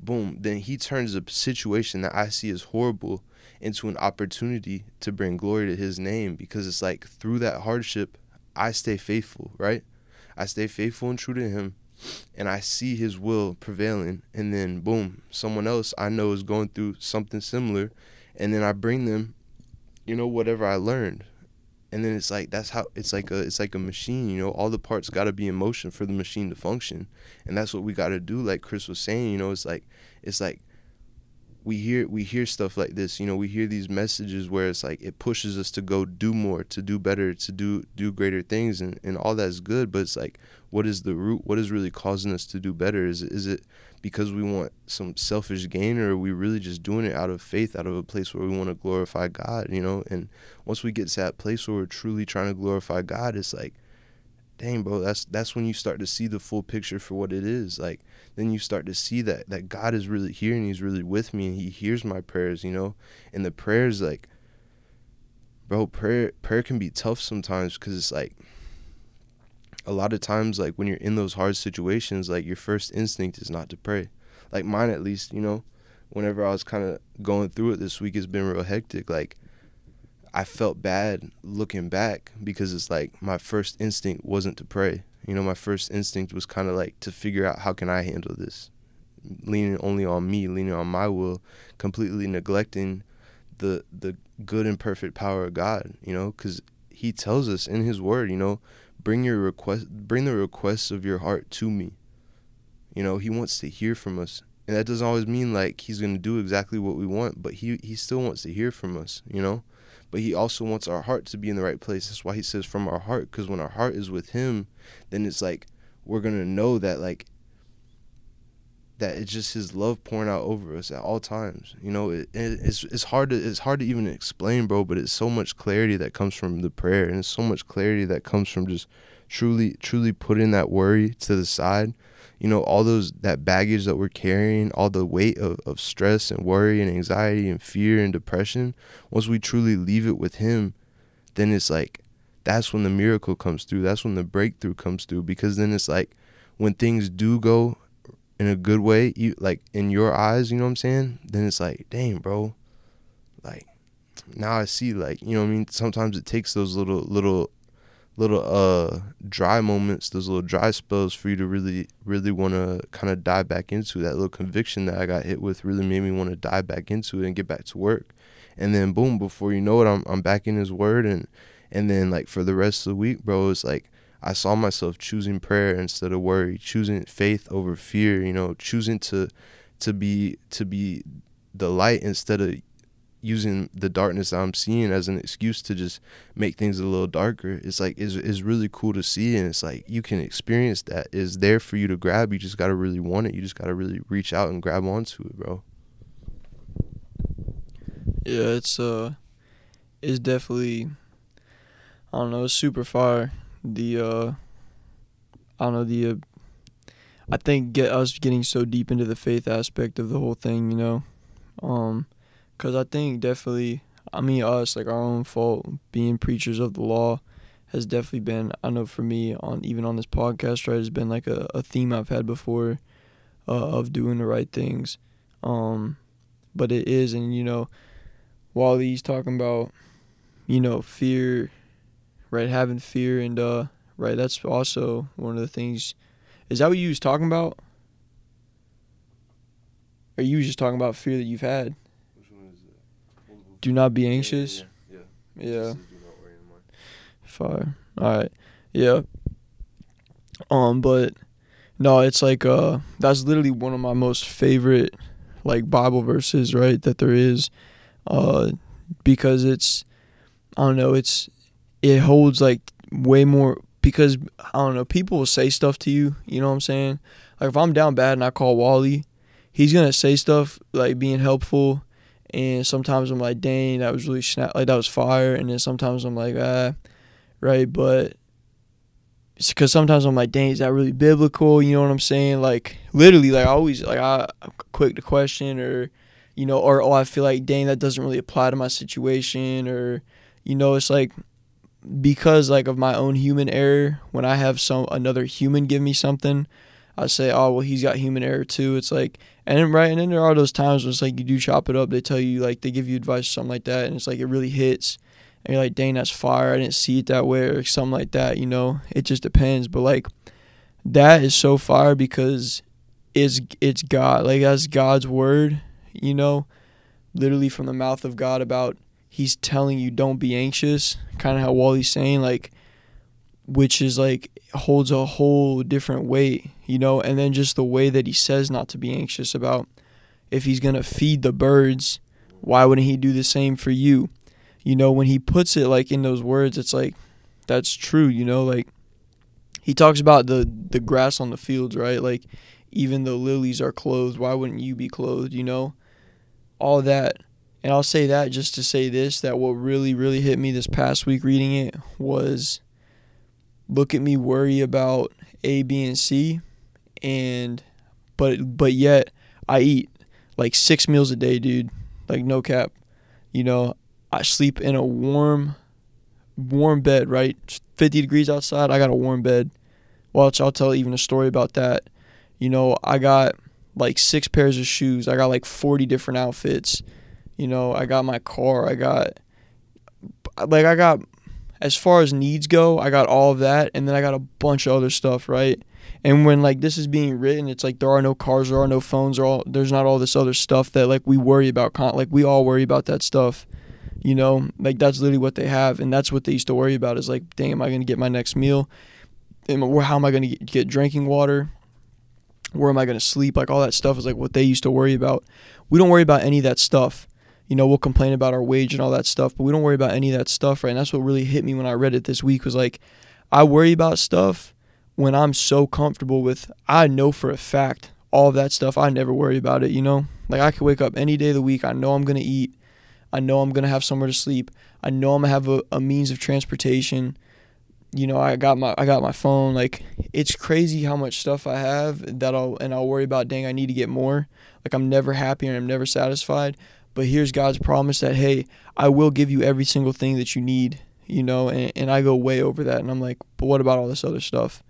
boom then he turns a situation that i see as horrible into an opportunity to bring glory to his name because it's like through that hardship i stay faithful right? I stay faithful and true to him and I see his will prevailing and then boom, someone else I know is going through something similar and then I bring them you know whatever I learned. And then it's like that's how it's like a it's like a machine, you know, all the parts got to be in motion for the machine to function. And that's what we got to do like Chris was saying, you know, it's like it's like we hear we hear stuff like this you know we hear these messages where it's like it pushes us to go do more to do better to do do greater things and, and all that's good but it's like what is the root what is really causing us to do better? Is is it because we want some selfish gain or are we really just doing it out of faith out of a place where we want to glorify god you know? And once we get to that place where we're truly trying to glorify god it's like dang bro that's that's when you start to see the full picture for what it is. Like then you start to see that that god is really here and he's really with me and he hears my prayers you know? And the prayers like bro prayer prayer can be tough sometimes because it's like a lot of times like when you're in those hard situations like your first instinct is not to pray. Like mine at least you know? Whenever i was kind of going through it this week it's been real hectic. Like I felt bad looking back because it's like my first instinct wasn't to pray. You know, my first instinct was kind of like to figure out how can I handle this, leaning only on me, leaning on my will, completely neglecting the the good and perfect power of God. You know, because He tells us in His Word, you know, bring your request, bring the requests of your heart to me. You know, He wants to hear from us, and that doesn't always mean like He's going to do exactly what we want, but He He still wants to hear from us. You know but he also wants our heart to be in the right place. That's why he says from our heart, because when our heart is with him, then it's like we're gonna know that like that it's just his love pouring out over us at all times. You know, it, it's it's hard to it's hard to even explain, bro. But it's so much clarity that comes from the prayer, and it's so much clarity that comes from just truly truly putting that worry to the side you know all those that baggage that we're carrying all the weight of, of stress and worry and anxiety and fear and depression once we truly leave it with him then it's like that's when the miracle comes through that's when the breakthrough comes through because then it's like when things do go in a good way, you like in your eyes, you know what I'm saying? Then it's like, dang, bro, like now I see, like you know I mean. Sometimes it takes those little little little uh dry moments, those little dry spells for you to really really want to kind of dive back into that little conviction that I got hit with. Really made me want to dive back into it and get back to work. And then boom, before you know it, I'm I'm back in His Word and and then like for the rest of the week, bro, it's like I saw myself choosing prayer instead of worry, choosing faith over fear, you know, choosing to to be to be the light instead of using the darkness I'm seeing as an excuse to just make things a little darker. It's like is is really cool to see and it's like you can experience that. It's there for you to grab. You just gotta really want it. You just gotta really reach out and grab onto it, bro. Yeah, it's uh it's definitely I don't know, super far. the uh I don't know the uh, I think get us getting so deep into the faith aspect of the whole thing, you know. Um cuz I think definitely I mean us like our own fault being preachers of the law has definitely been I know for me on even on this podcast right has been like a, a theme I've had before uh, of doing the right things. Um but it is and you know while he's talking about you know fear right? Having fear and uh, right. That's also one of the things. Is that what you was talking about? Or you was just talking about fear that you've had? Which one is it? Do not be anxious. Yeah. Yeah. Fire. All right. Yeah. Um, but no, it's like uh, that's literally one of my most favorite like Bible verses, right? That there is, uh, because it's I don't know, it's it holds like way more because I don't know, people will say stuff to you, you know what I'm saying? Like if I'm down bad and I call Wally, he's gonna say stuff like being helpful and sometimes I'm like, dang, that was really snap like that was fire and then sometimes I'm like, ah right, but because sometimes I'm like, dang, is that really biblical? You know what I'm saying? Like literally, like I always like I I'm quick to question or you know, or oh I feel like dang that doesn't really apply to my situation or you know, it's like because like of my own human error when i have some another human give me something i say oh well he's got human error too. It's like and then right and then there are those times when it's like you do chop it up. They tell you like they give you advice or something like that and it's like it really hits and you're like dang that's fire. I didn't see it that way or something like that you know? It just depends but like that is so fire because it's it's god. Like that's god's word you know? Literally from the mouth of god about he's telling you don't be anxious, kind of how Wally's saying like which is like holds a whole different weight, you know, and then just the way that he says not to be anxious about if he's going to feed the birds, why wouldn't he do the same for you? You know, when he puts it like in those words, it's like that's true, you know, like he talks about the the grass on the fields, right? Like even though lilies are clothed, why wouldn't you be clothed, you know? All that and I'll say that just to say this that what really, really hit me this past week reading it was look at me worry about A, B, and C and but but yet I eat like six meals a day, dude. Like no cap. You know, I sleep in a warm warm bed, right? 50 degrees outside, I got a warm bed. Well, I'll tell even a story about that. You know, I got like six pairs of shoes. I got like 40 different outfits. You know, I got my car. I got like I got as far as needs go, I got all of that and then I got a bunch of other stuff, right? And when like this is being written, it's like there are no cars, there are no phones, or all there's not all this other stuff that like we worry about. Con- Like we all worry about that stuff, you know. Like that's literally what they have, and that's what they used to worry about. Is like, dang, am I gonna get my next meal? How am I gonna get drinking water? Where am I gonna sleep? Like all that stuff is like what they used to worry about. We don't worry about any of that stuff you know, we'll complain about our wage and all that stuff, but we don't worry about any of that stuff, right? And that's what really hit me when I read it this week was like, I worry about stuff when I'm so comfortable with, I know for a fact all of that stuff, I never worry about it, you know? Like I could wake up any day of the week, I know I'm going to eat, I know I'm going to have somewhere to sleep, I know I'm going to have a, a means of transportation. You know, I got my I got my phone. Like it's crazy how much stuff I have that I'll and I'll worry about. Dang, I need to get more. Like I'm never happy and I'm never satisfied. But here's God's promise that, hey, I will give you every single thing that you need, you know, and, and I go way over that. And I'm like, but what about all this other stuff?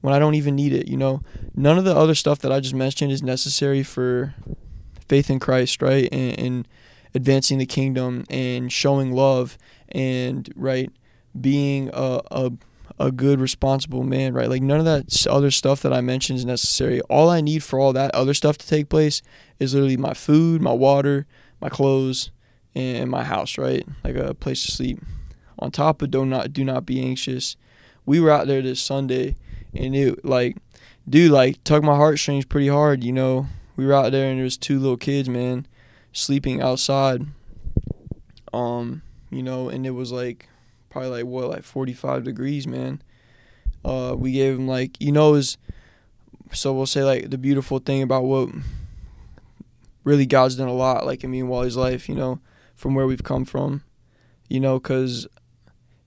When I don't even need it, you know. None of the other stuff that I just mentioned is necessary for faith in Christ, right? And, and advancing the kingdom and showing love and right being a, a a good responsible man, right? Like none of that other stuff that I mentioned is necessary. All I need for all that other stuff to take place is literally my food, my water, my clothes, and my house, right? Like a place to sleep. On top of do not do not be anxious. We were out there this Sunday and it like dude like tugged my heartstrings pretty hard, you know. We were out there and there was two little kids, man, sleeping outside. Um, you know, and it was like probably like what like 45 degrees, man. Uh, we gave them like you know is so we'll say like the beautiful thing about what really God's done a lot like in me and Wally's life, you know, from where we've come from, you know, because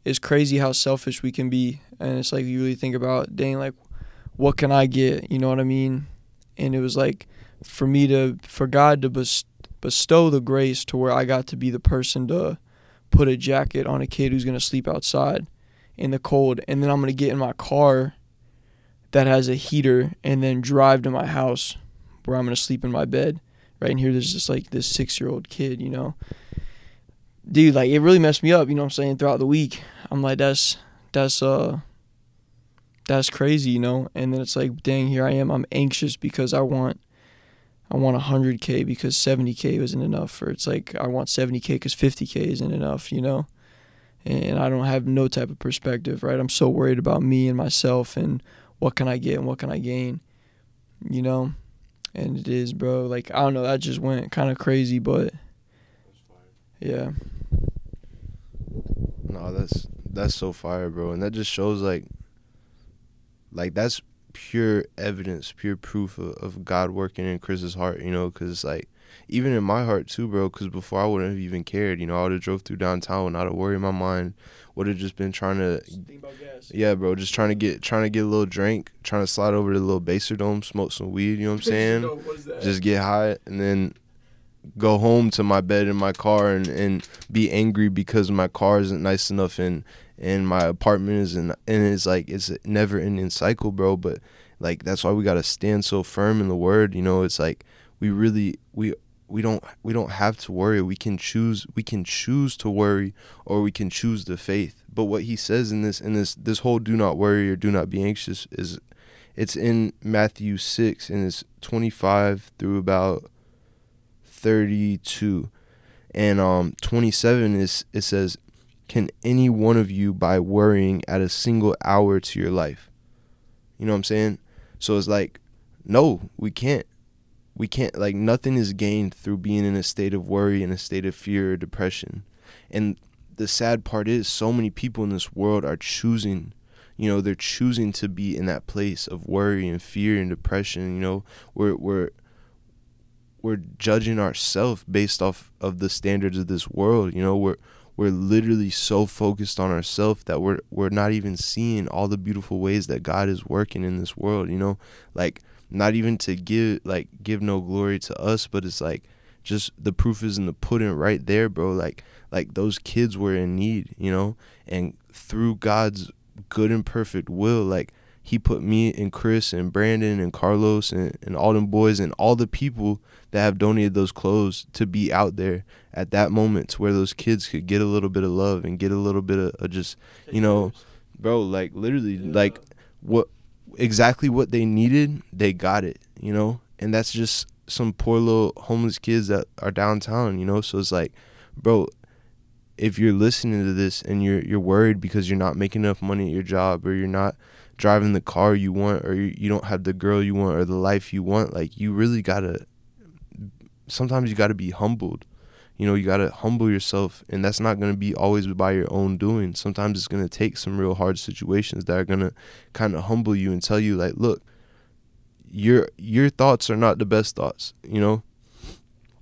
it's crazy how selfish we can be, and it's like you really think about, dang, like what can I get, you know what I mean? And it was like for me to for God to bestow the grace to where I got to be the person to put a jacket on a kid who's going to sleep outside in the cold and then I'm going to get in my car that has a heater and then drive to my house where I'm going to sleep in my bed. Right and here there's just like this 6-year-old kid, you know. Dude, like it really messed me up, you know what I'm saying, throughout the week. I'm like that's that's uh that's crazy, you know. And then it's like, dang, here I am. I'm anxious because I want I want 100k because 70k wasn't enough, or it's like I want 70k because 50k isn't enough, you know. And I don't have no type of perspective, right? I'm so worried about me and myself and what can I get and what can I gain, you know. And it is, bro. Like I don't know, that just went kind of crazy, but yeah. No, that's that's so fire, bro, and that just shows like, like that's pure evidence, pure proof of, of God working in Chris's heart, you know, because like even in my heart too, bro. Because before I wouldn't have even cared, you know, I would have drove through downtown, not a worry in my mind. Would have just been trying to, yeah, bro, just trying to get trying to get a little drink, trying to slide over to the little Baser Dome, smoke some weed. You know what I'm saying? just get high and then go home to my bed in my car and, and be angry because my car isn't nice enough and and my apartment is and and it's like it's a never ending cycle, bro. But like that's why we gotta stand so firm in the word. You know, it's like we really we we don't we don't have to worry. We can choose we can choose to worry or we can choose the faith. But what he says in this in this this whole do not worry or do not be anxious is it's in Matthew six and it's twenty five through about thirty two. And um twenty seven is it says can any one of you by worrying add a single hour to your life? You know what I'm saying? So it's like, no, we can't. We can't, like, nothing is gained through being in a state of worry, and a state of fear or depression. And the sad part is, so many people in this world are choosing, you know, they're choosing to be in that place of worry and fear and depression. You know, we're, we're, we're judging ourselves based off of the standards of this world. You know, we're, we're literally so focused on ourselves that we're we're not even seeing all the beautiful ways that God is working in this world, you know? Like not even to give like give no glory to us, but it's like just the proof is in the pudding right there, bro. Like like those kids were in need, you know? And through God's good and perfect will, like he put me and Chris and Brandon and Carlos and, and all them boys and all the people that have donated those clothes to be out there at that moment to where those kids could get a little bit of love and get a little bit of, of just you know bro like literally yeah. like what exactly what they needed they got it you know and that's just some poor little homeless kids that are downtown you know so it's like bro if you're listening to this and you're you're worried because you're not making enough money at your job or you're not driving the car you want or you, don't have the girl you want or the life you want like you really got to sometimes you got to be humbled. You know, you got to humble yourself, and that's not to be always by your own doing. Sometimes it's to take some real hard situations that are to kind of humble you and tell you like, look, your your thoughts are not the best thoughts, you know?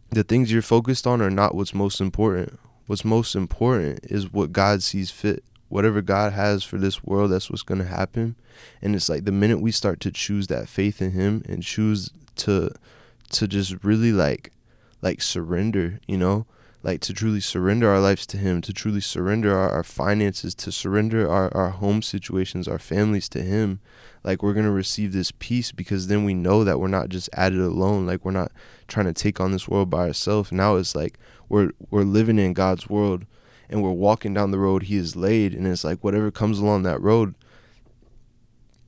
The things you're focused on are not what's most important. What's most important is what God sees fit. Whatever God has for this world, that's what's going to happen. And it's like the minute we start to choose that faith in him and choose to to just really like like surrender, you know? like to truly surrender our lives to him to truly surrender our, our finances to surrender our, our home situations our families to him like we're gonna receive this peace because then we know that we're not just at it alone like we're not trying to take on this world by ourselves now it's like we're we're living in god's world and we're walking down the road he has laid and it's like whatever comes along that road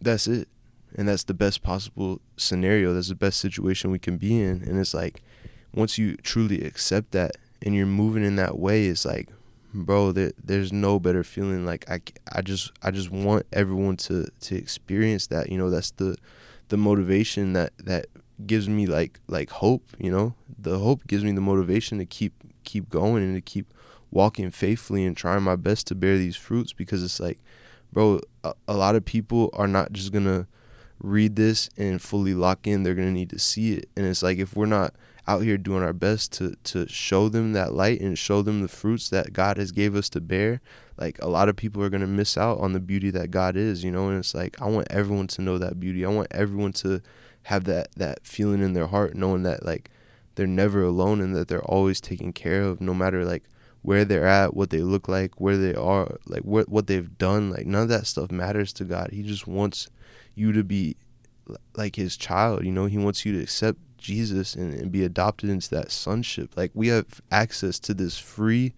that's it. And that's the best possible scenario. That's the best situation we can be in. And it's like once you truly accept that and you're moving in that way it's like bro there, there's no better feeling. Like I, I just i just want everyone to to experience that you know? That's the the motivation that that gives me like like hope you know? The hope gives me the motivation to keep keep going and to keep walking faithfully and trying my best to bear these fruits because it's like bro a, a lot of people are not just gonna read this and fully lock in. They're gonna need to see it. And it's like if we're not out here doing our best to to show them that light and show them the fruits that God has gave us to bear like a lot of people are going to miss out on the beauty that God is you know? And it's like I want everyone to know that beauty. I want everyone to have that that feeling in their heart knowing that like they're never alone and that they're always taken care of no matter like where they're at what they look like where they are like what what they've done like none of that stuff matters to God he just wants you to be like his child you know he wants you to accept Jesus and, and be adopted into that sonship. Like we have access to this free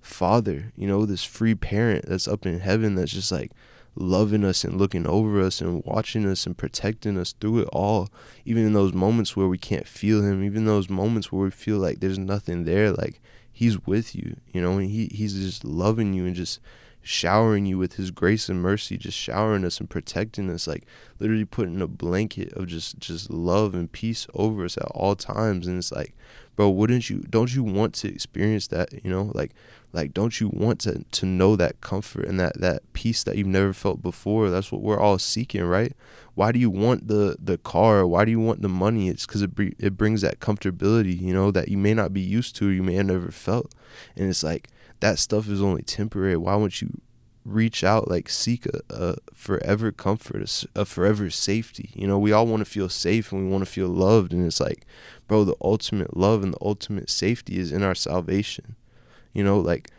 father, you know, this free parent that's up in heaven that's just like loving us and looking over us and watching us and protecting us through it all. Even in those moments where we can't feel him, even those moments where we feel like there's nothing there, like he's with you, you know, and he, he's just loving you and just showering you with his grace and mercy just showering us and protecting us like literally putting a blanket of just just love and peace over us at all times. And it's like bro wouldn't you don't you want to experience that you know? Like like don't you want to to know that comfort and that that peace that you've never felt before? That's what we're all seeking right? Why do you want the the car? Why do you want the money? It's because it, it brings that comfortability you know that you may not be used to or you may have never felt. And it's like that stuff is only temporary. Why won't you reach out, like seek a, a forever comfort, a, a forever safety? You know, we all want to feel safe and we want to feel loved. And it's like, bro, the ultimate love and the ultimate safety is in our salvation. You know, like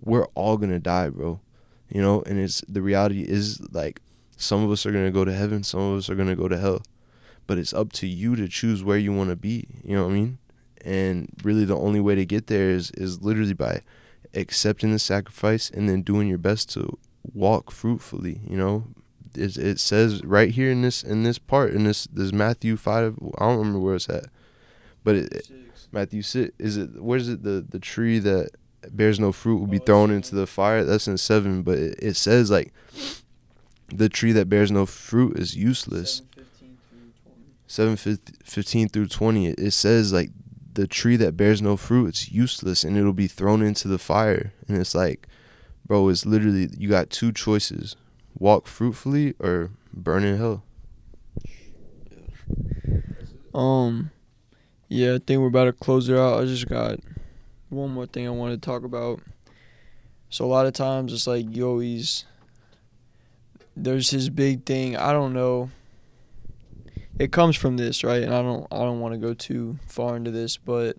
we're all going to die, bro. You know, and it's the reality is like some of us are going to go to heaven, some of us are going to go to hell. But it's up to you to choose where you want to be. You know what I mean? And really, the only way to get there is is literally by accepting the sacrifice and then doing your best to walk fruitfully you know? It, it says right here in this in this part in this this matthew 5 i don't remember where it's at but it, matthew 6 is it where's it the the tree that bears no fruit will be oh, thrown into the fire? That's in 7 but it, it says like the tree that bears no fruit is useless. 7 15 through 20 it says like the tree that bears no fruit, it's useless and it'll be thrown into the fire. And it's like, bro, it's literally you got two choices: walk fruitfully or burn in hell. Um, yeah, I think we're about to close it out. I just got one more thing I want to talk about. So a lot of times it's like you always there's his big thing. I don't know it comes from this, right? And I don't I don't want to go too far into this, but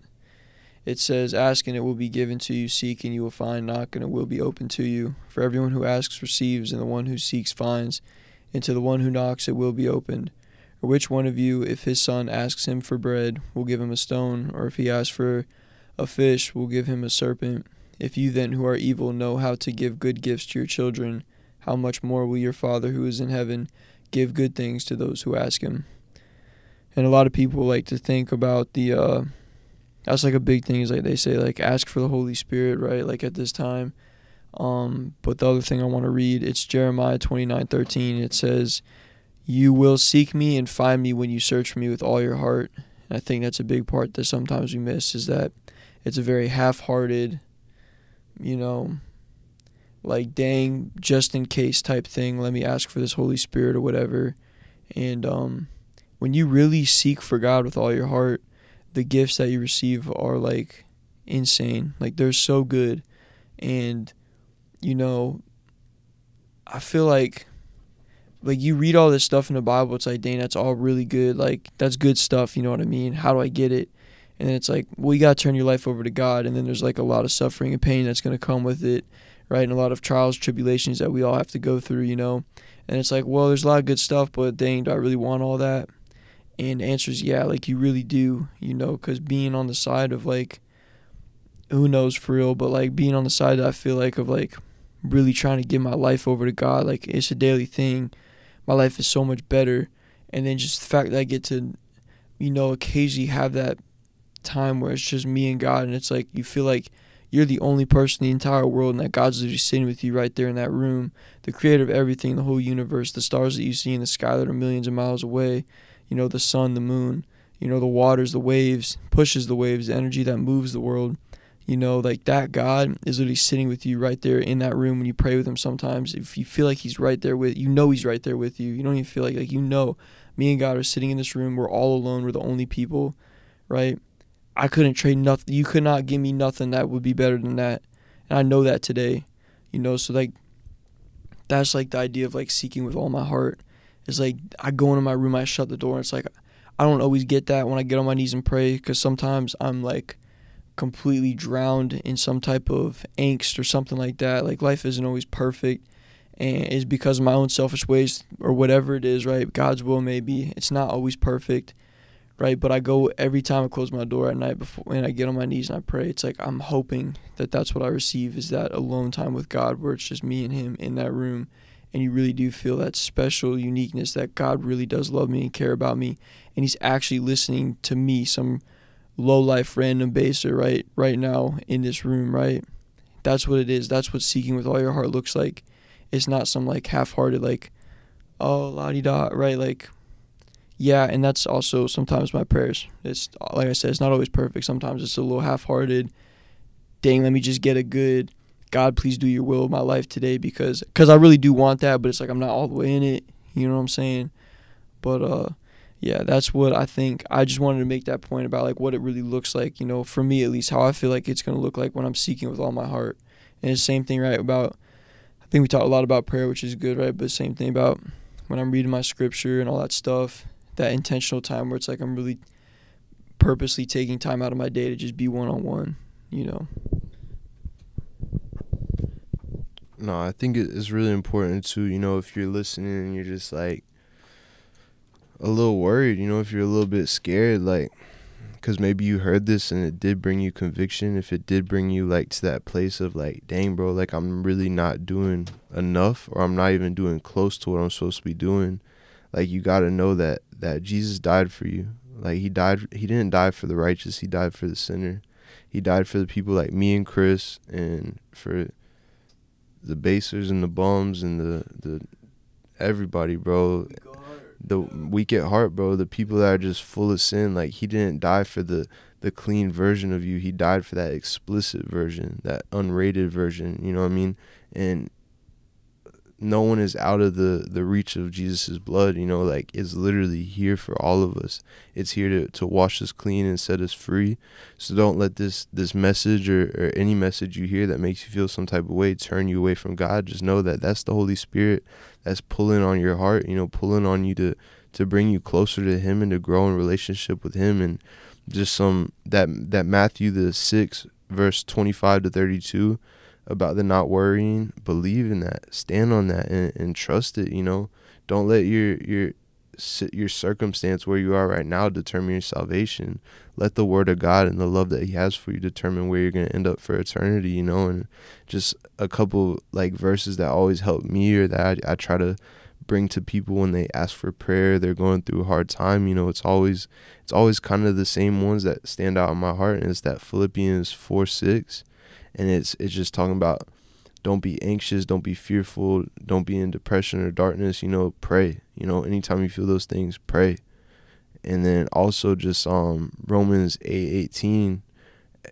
it says, "Ask and it will be given to you; seek and you will find; knock and it will be open to you. For everyone who asks receives, and the one who seeks finds, and to the one who knocks it will be opened." Or which one of you, if his son asks him for bread, will give him a stone, or if he asks for a fish, will give him a serpent? If you then, who are evil, know how to give good gifts to your children, how much more will your Father who is in heaven give good things to those who ask him? And a lot of people like to think about the uh that's like a big thing is like they say like ask for the holy spirit right like at this time. Um but the other thing i want to read it's jeremiah 29 13 it says you will seek me and find me when you search for me with all your heart. And i think that's a big part that sometimes we miss is that it's a very half-hearted you know like dang just in case type thing. Let me ask for this holy spirit or whatever. And um when you really seek for God with all your heart, the gifts that you receive are like insane. Like they're so good. And you know, I feel like like you read all this stuff in the Bible, it's like, dang, that's all really good. Like that's good stuff, you know what I mean? How do I get it? and then it's like well you got to turn your life over to god and then there's like a lot of suffering and pain that's to come with it right and a lot of trials tribulations that we all have to go through you know and it's like well there's a lot of good stuff but dang do i really want all that and answers yeah like you really do you know because being on the side of like who knows for real but like being on the side that i feel like of like really trying to give my life over to god like it's a daily thing. My life is so much better. And then just the fact that i get to you know occasionally have that time where it's just me and God, and it's like you feel like you're the only person in the entire world, and that God's literally sitting with you right there in that room, the creator of everything, the whole universe, the stars that you see in the sky that are millions of miles away, you know, the sun, the moon, you know, the waters, the waves, pushes the waves, the energy that moves the world. You know, like that God is literally sitting with you right there in that room when you pray with him sometimes. If you feel like he's right there with you know he's right there with you. You don't even feel like like you know me and God are sitting in this room, we're all alone, we're the only people, right? I couldn't trade nothing. You could not give me nothing that would be better than that. And I know that today, you know, so like that's like the idea of like seeking with all my heart. It's like I go into my room, I shut the door, it's like I don't always get that when I get on my knees and pray because sometimes I'm like completely drowned in some type of angst or something like that. Like life isn't always perfect and it's because of my own selfish ways or whatever it is, right? God's will maybe. It's not always perfect right? But I go every time I close my door at night before and I get on my knees and I pray. It's like I'm hoping that that's what I receive is that alone time with God, where it's just me and Him in that room, and you really do feel that special uniqueness that God really does love me and care about me, and He's actually listening to me, some low life random baser, right, right now in this room, right. That's what it is. That's what seeking with all your heart looks like. It's not some like half hearted like, oh la di da, right? Like yeah, and that's also sometimes my prayers. It's like I said, it's not always perfect. Sometimes it's a little half-hearted. Dang, let me just get a good God, please do your will in my life today because cause I really do want that, but it's like I'm not all the way in it. You know what I'm saying? But uh yeah, that's what I think. I just wanted to make that point about like what it really looks like, you know, for me at least, how I feel like it's gonna look like when I'm seeking with all my heart. And the same thing, right, about I think we talk a lot about prayer, which is good, right? But same thing about when I'm reading my scripture and all that stuff that intentional time where it's like I'm really purposely taking time out of my day to just be one on one, you know. No, I think it's really important too. You know, if you're listening and you're just like a little worried, you know, if you're a little bit scared, like, because maybe you heard this and it did bring you conviction. If it did bring you like to that place of like, dang, bro, like I'm really not doing enough, or I'm not even doing close to what I'm supposed to be doing. Like you got to know that that Jesus died for you. Like he died he didn't die for the righteous, he died for the sinner. He died for the people like me and Chris and for the basers and the bums and the the everybody, bro. The weak at heart, bro. The people that are just full of sin. Like he didn't die for the the clean version of you. He died for that explicit version, that unrated version. You know what I mean? And no one is out of the the reach of Jesus's blood, you know, like it's literally here for all of us. It's here to, to wash us clean and set us free. So don't let this this message or, or any message you hear that makes you feel some type of way turn you away from God. Just know that that's the Holy Spirit that's pulling on your heart, you know, pulling on you to to bring you closer to him and to grow in relationship with him and just some that that Matthew the 6 verse 25 to 32 about the not worrying, believe in that, stand on that, and, and trust it. You know, don't let your your your circumstance where you are right now determine your salvation. Let the word of God and the love that He has for you determine where you're gonna end up for eternity. You know, and just a couple like verses that always help me or that I, I try to bring to people when they ask for prayer they're going through a hard time you know it's always it's always kind of the same ones that stand out in my heart and it's that philippians 4 6 and it's it's just talking about don't be anxious, don't be fearful, don't be in depression or darkness, you know, pray. You know, anytime you feel those things, pray. And then also just um Romans 8:18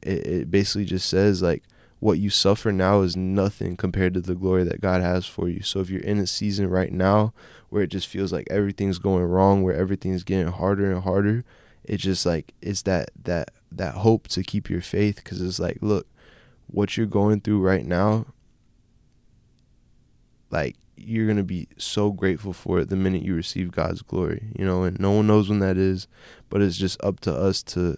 it, it basically just says like what you suffer now is nothing compared to the glory that God has for you. So if you're in a season right now where it just feels like everything's going wrong, where everything's getting harder and harder, it's just like it's that that that hope to keep your faith cuz it's like, look, what you're going through right now, like you're going to be so grateful for it the minute you receive God's glory, you know, and no one knows when that is, but it's just up to us to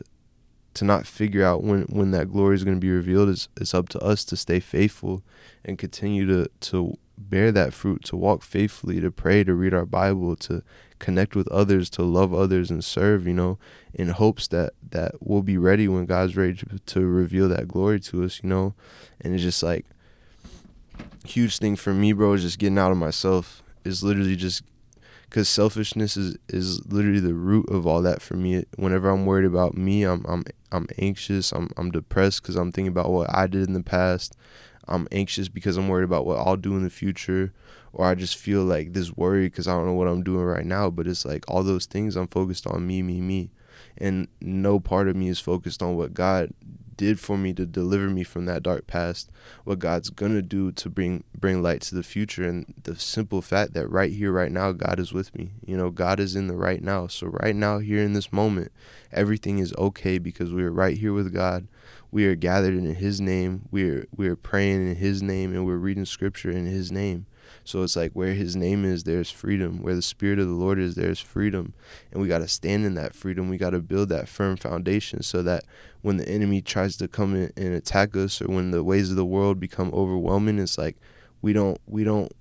to not figure out when when that glory is going to be revealed. It's, it's up to us to stay faithful and continue to to bear that fruit to walk faithfully to pray to read our bible to connect with others to love others and serve you know in hopes that that we'll be ready when god's ready to, to reveal that glory to us you know and it's just like huge thing for me bro is just getting out of myself is literally just because selfishness is is literally the root of all that for me. Whenever I'm worried about me, I'm I'm I'm anxious. I'm I'm depressed because I'm thinking about what I did in the past. I'm anxious because I'm worried about what I'll do in the future, or I just feel like this worry because I don't know what I'm doing right now. But it's like all those things I'm focused on me, me, me, and no part of me is focused on what God did for me to deliver me from that dark past, what God's gonna do to bring bring light to the future, and the simple fact that right here, right now, God is with me. You know, God is in the right now. So right now, here in this moment, everything is okay because we are right here with God. We are gathered in His name. We are we are praying in His name, and we're reading Scripture in His name. So it's like where his name is, there's freedom. Where the spirit of the Lord is, there's freedom. And we got to stand in that freedom. We got to build that firm foundation so that when the enemy tries to come in and attack us or when the ways of the world become overwhelming, it's like we don't we don't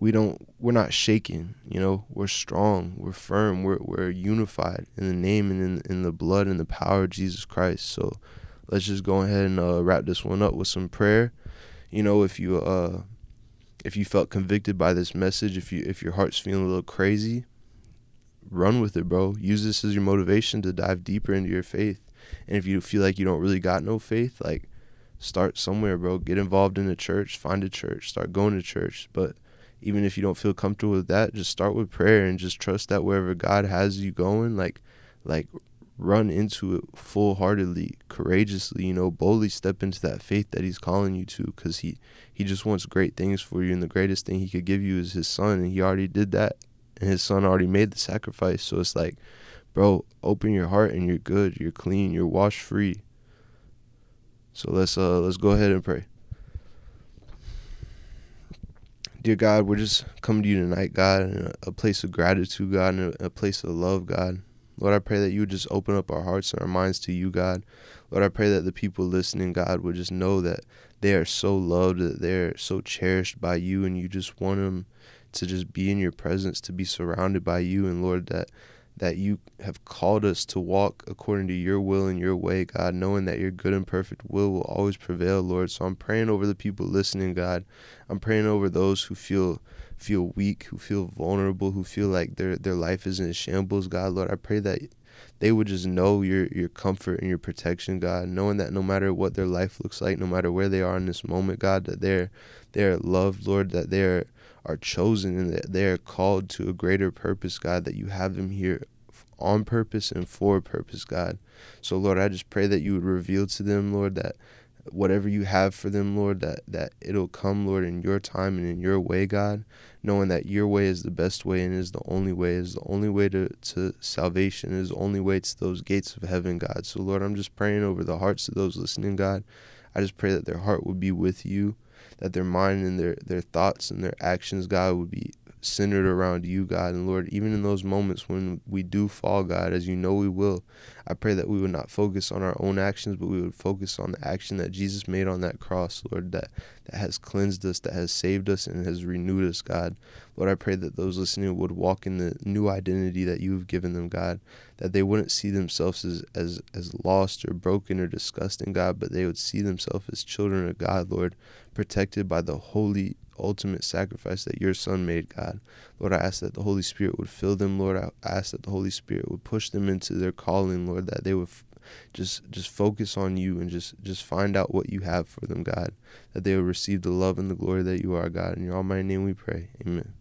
we don't we're not shaken you know we're strong we're firm we're, we're unified in the name and in, in the blood and the power of jesus christ so let's just go ahead and uh, wrap this one up with some prayer you know if you uh if you felt convicted by this message, if you if your heart's feeling a little crazy, run with it, bro. Use this as your motivation to dive deeper into your faith. And if you feel like you don't really got no faith, like start somewhere, bro. Get involved in a church, find a church, start going to church. But even if you don't feel comfortable with that, just start with prayer and just trust that wherever God has you going, like like run into it full heartedly, courageously, you know, boldly step into that faith that he's calling you to because he, he just wants great things for you. And the greatest thing he could give you is his son. And he already did that. And his son already made the sacrifice. So it's like, bro, open your heart and you're good. You're clean. You're washed free. So let's uh let's go ahead and pray. Dear God, we're just coming to you tonight, God, in a, place of gratitude, God, in a place of love, God. Lord, I pray that you would just open up our hearts and our minds to you, God. Lord, I pray that the people listening, God, would just know that they are so loved, that they're so cherished by you, and you just want them to just be in your presence, to be surrounded by you. And Lord, that that you have called us to walk according to your will and your way, God, knowing that your good and perfect will will always prevail, Lord. So I'm praying over the people listening, God. I'm praying over those who feel feel weak, who feel vulnerable, who feel like their their life is in shambles, God, Lord, I pray that they would just know your your comfort and your protection, God, knowing that no matter what their life looks like, no matter where they are in this moment, God, that they're they're loved, Lord, that they're are chosen and that they're called to a greater purpose, God, that you have them here on purpose and for purpose, God. So Lord, I just pray that you would reveal to them, Lord, that whatever you have for them, Lord, that, that it'll come, Lord, in your time and in your way, God, knowing that your way is the best way and is the only way, is the only way to, to salvation, is the only way to those gates of heaven, God. So, Lord, I'm just praying over the hearts of those listening, God. I just pray that their heart would be with you, that their mind and their, their thoughts and their actions, God, would be centered around you, God. And Lord, even in those moments when we do fall, God, as you know we will, I pray that we would not focus on our own actions, but we would focus on the action that Jesus made on that cross, Lord, that, that has cleansed us, that has saved us, and has renewed us, God. Lord, I pray that those listening would walk in the new identity that you have given them, God, that they wouldn't see themselves as, as, as lost or broken or disgusting, God, but they would see themselves as children of God, Lord, protected by the holy ultimate sacrifice that your son made, God. Lord, I ask that the Holy Spirit would fill them, Lord. I ask that the Holy Spirit would push them into their calling, Lord, that they would f- just just focus on you and just just find out what you have for them, God. That they would receive the love and the glory that you are, God. In your almighty name we pray. Amen.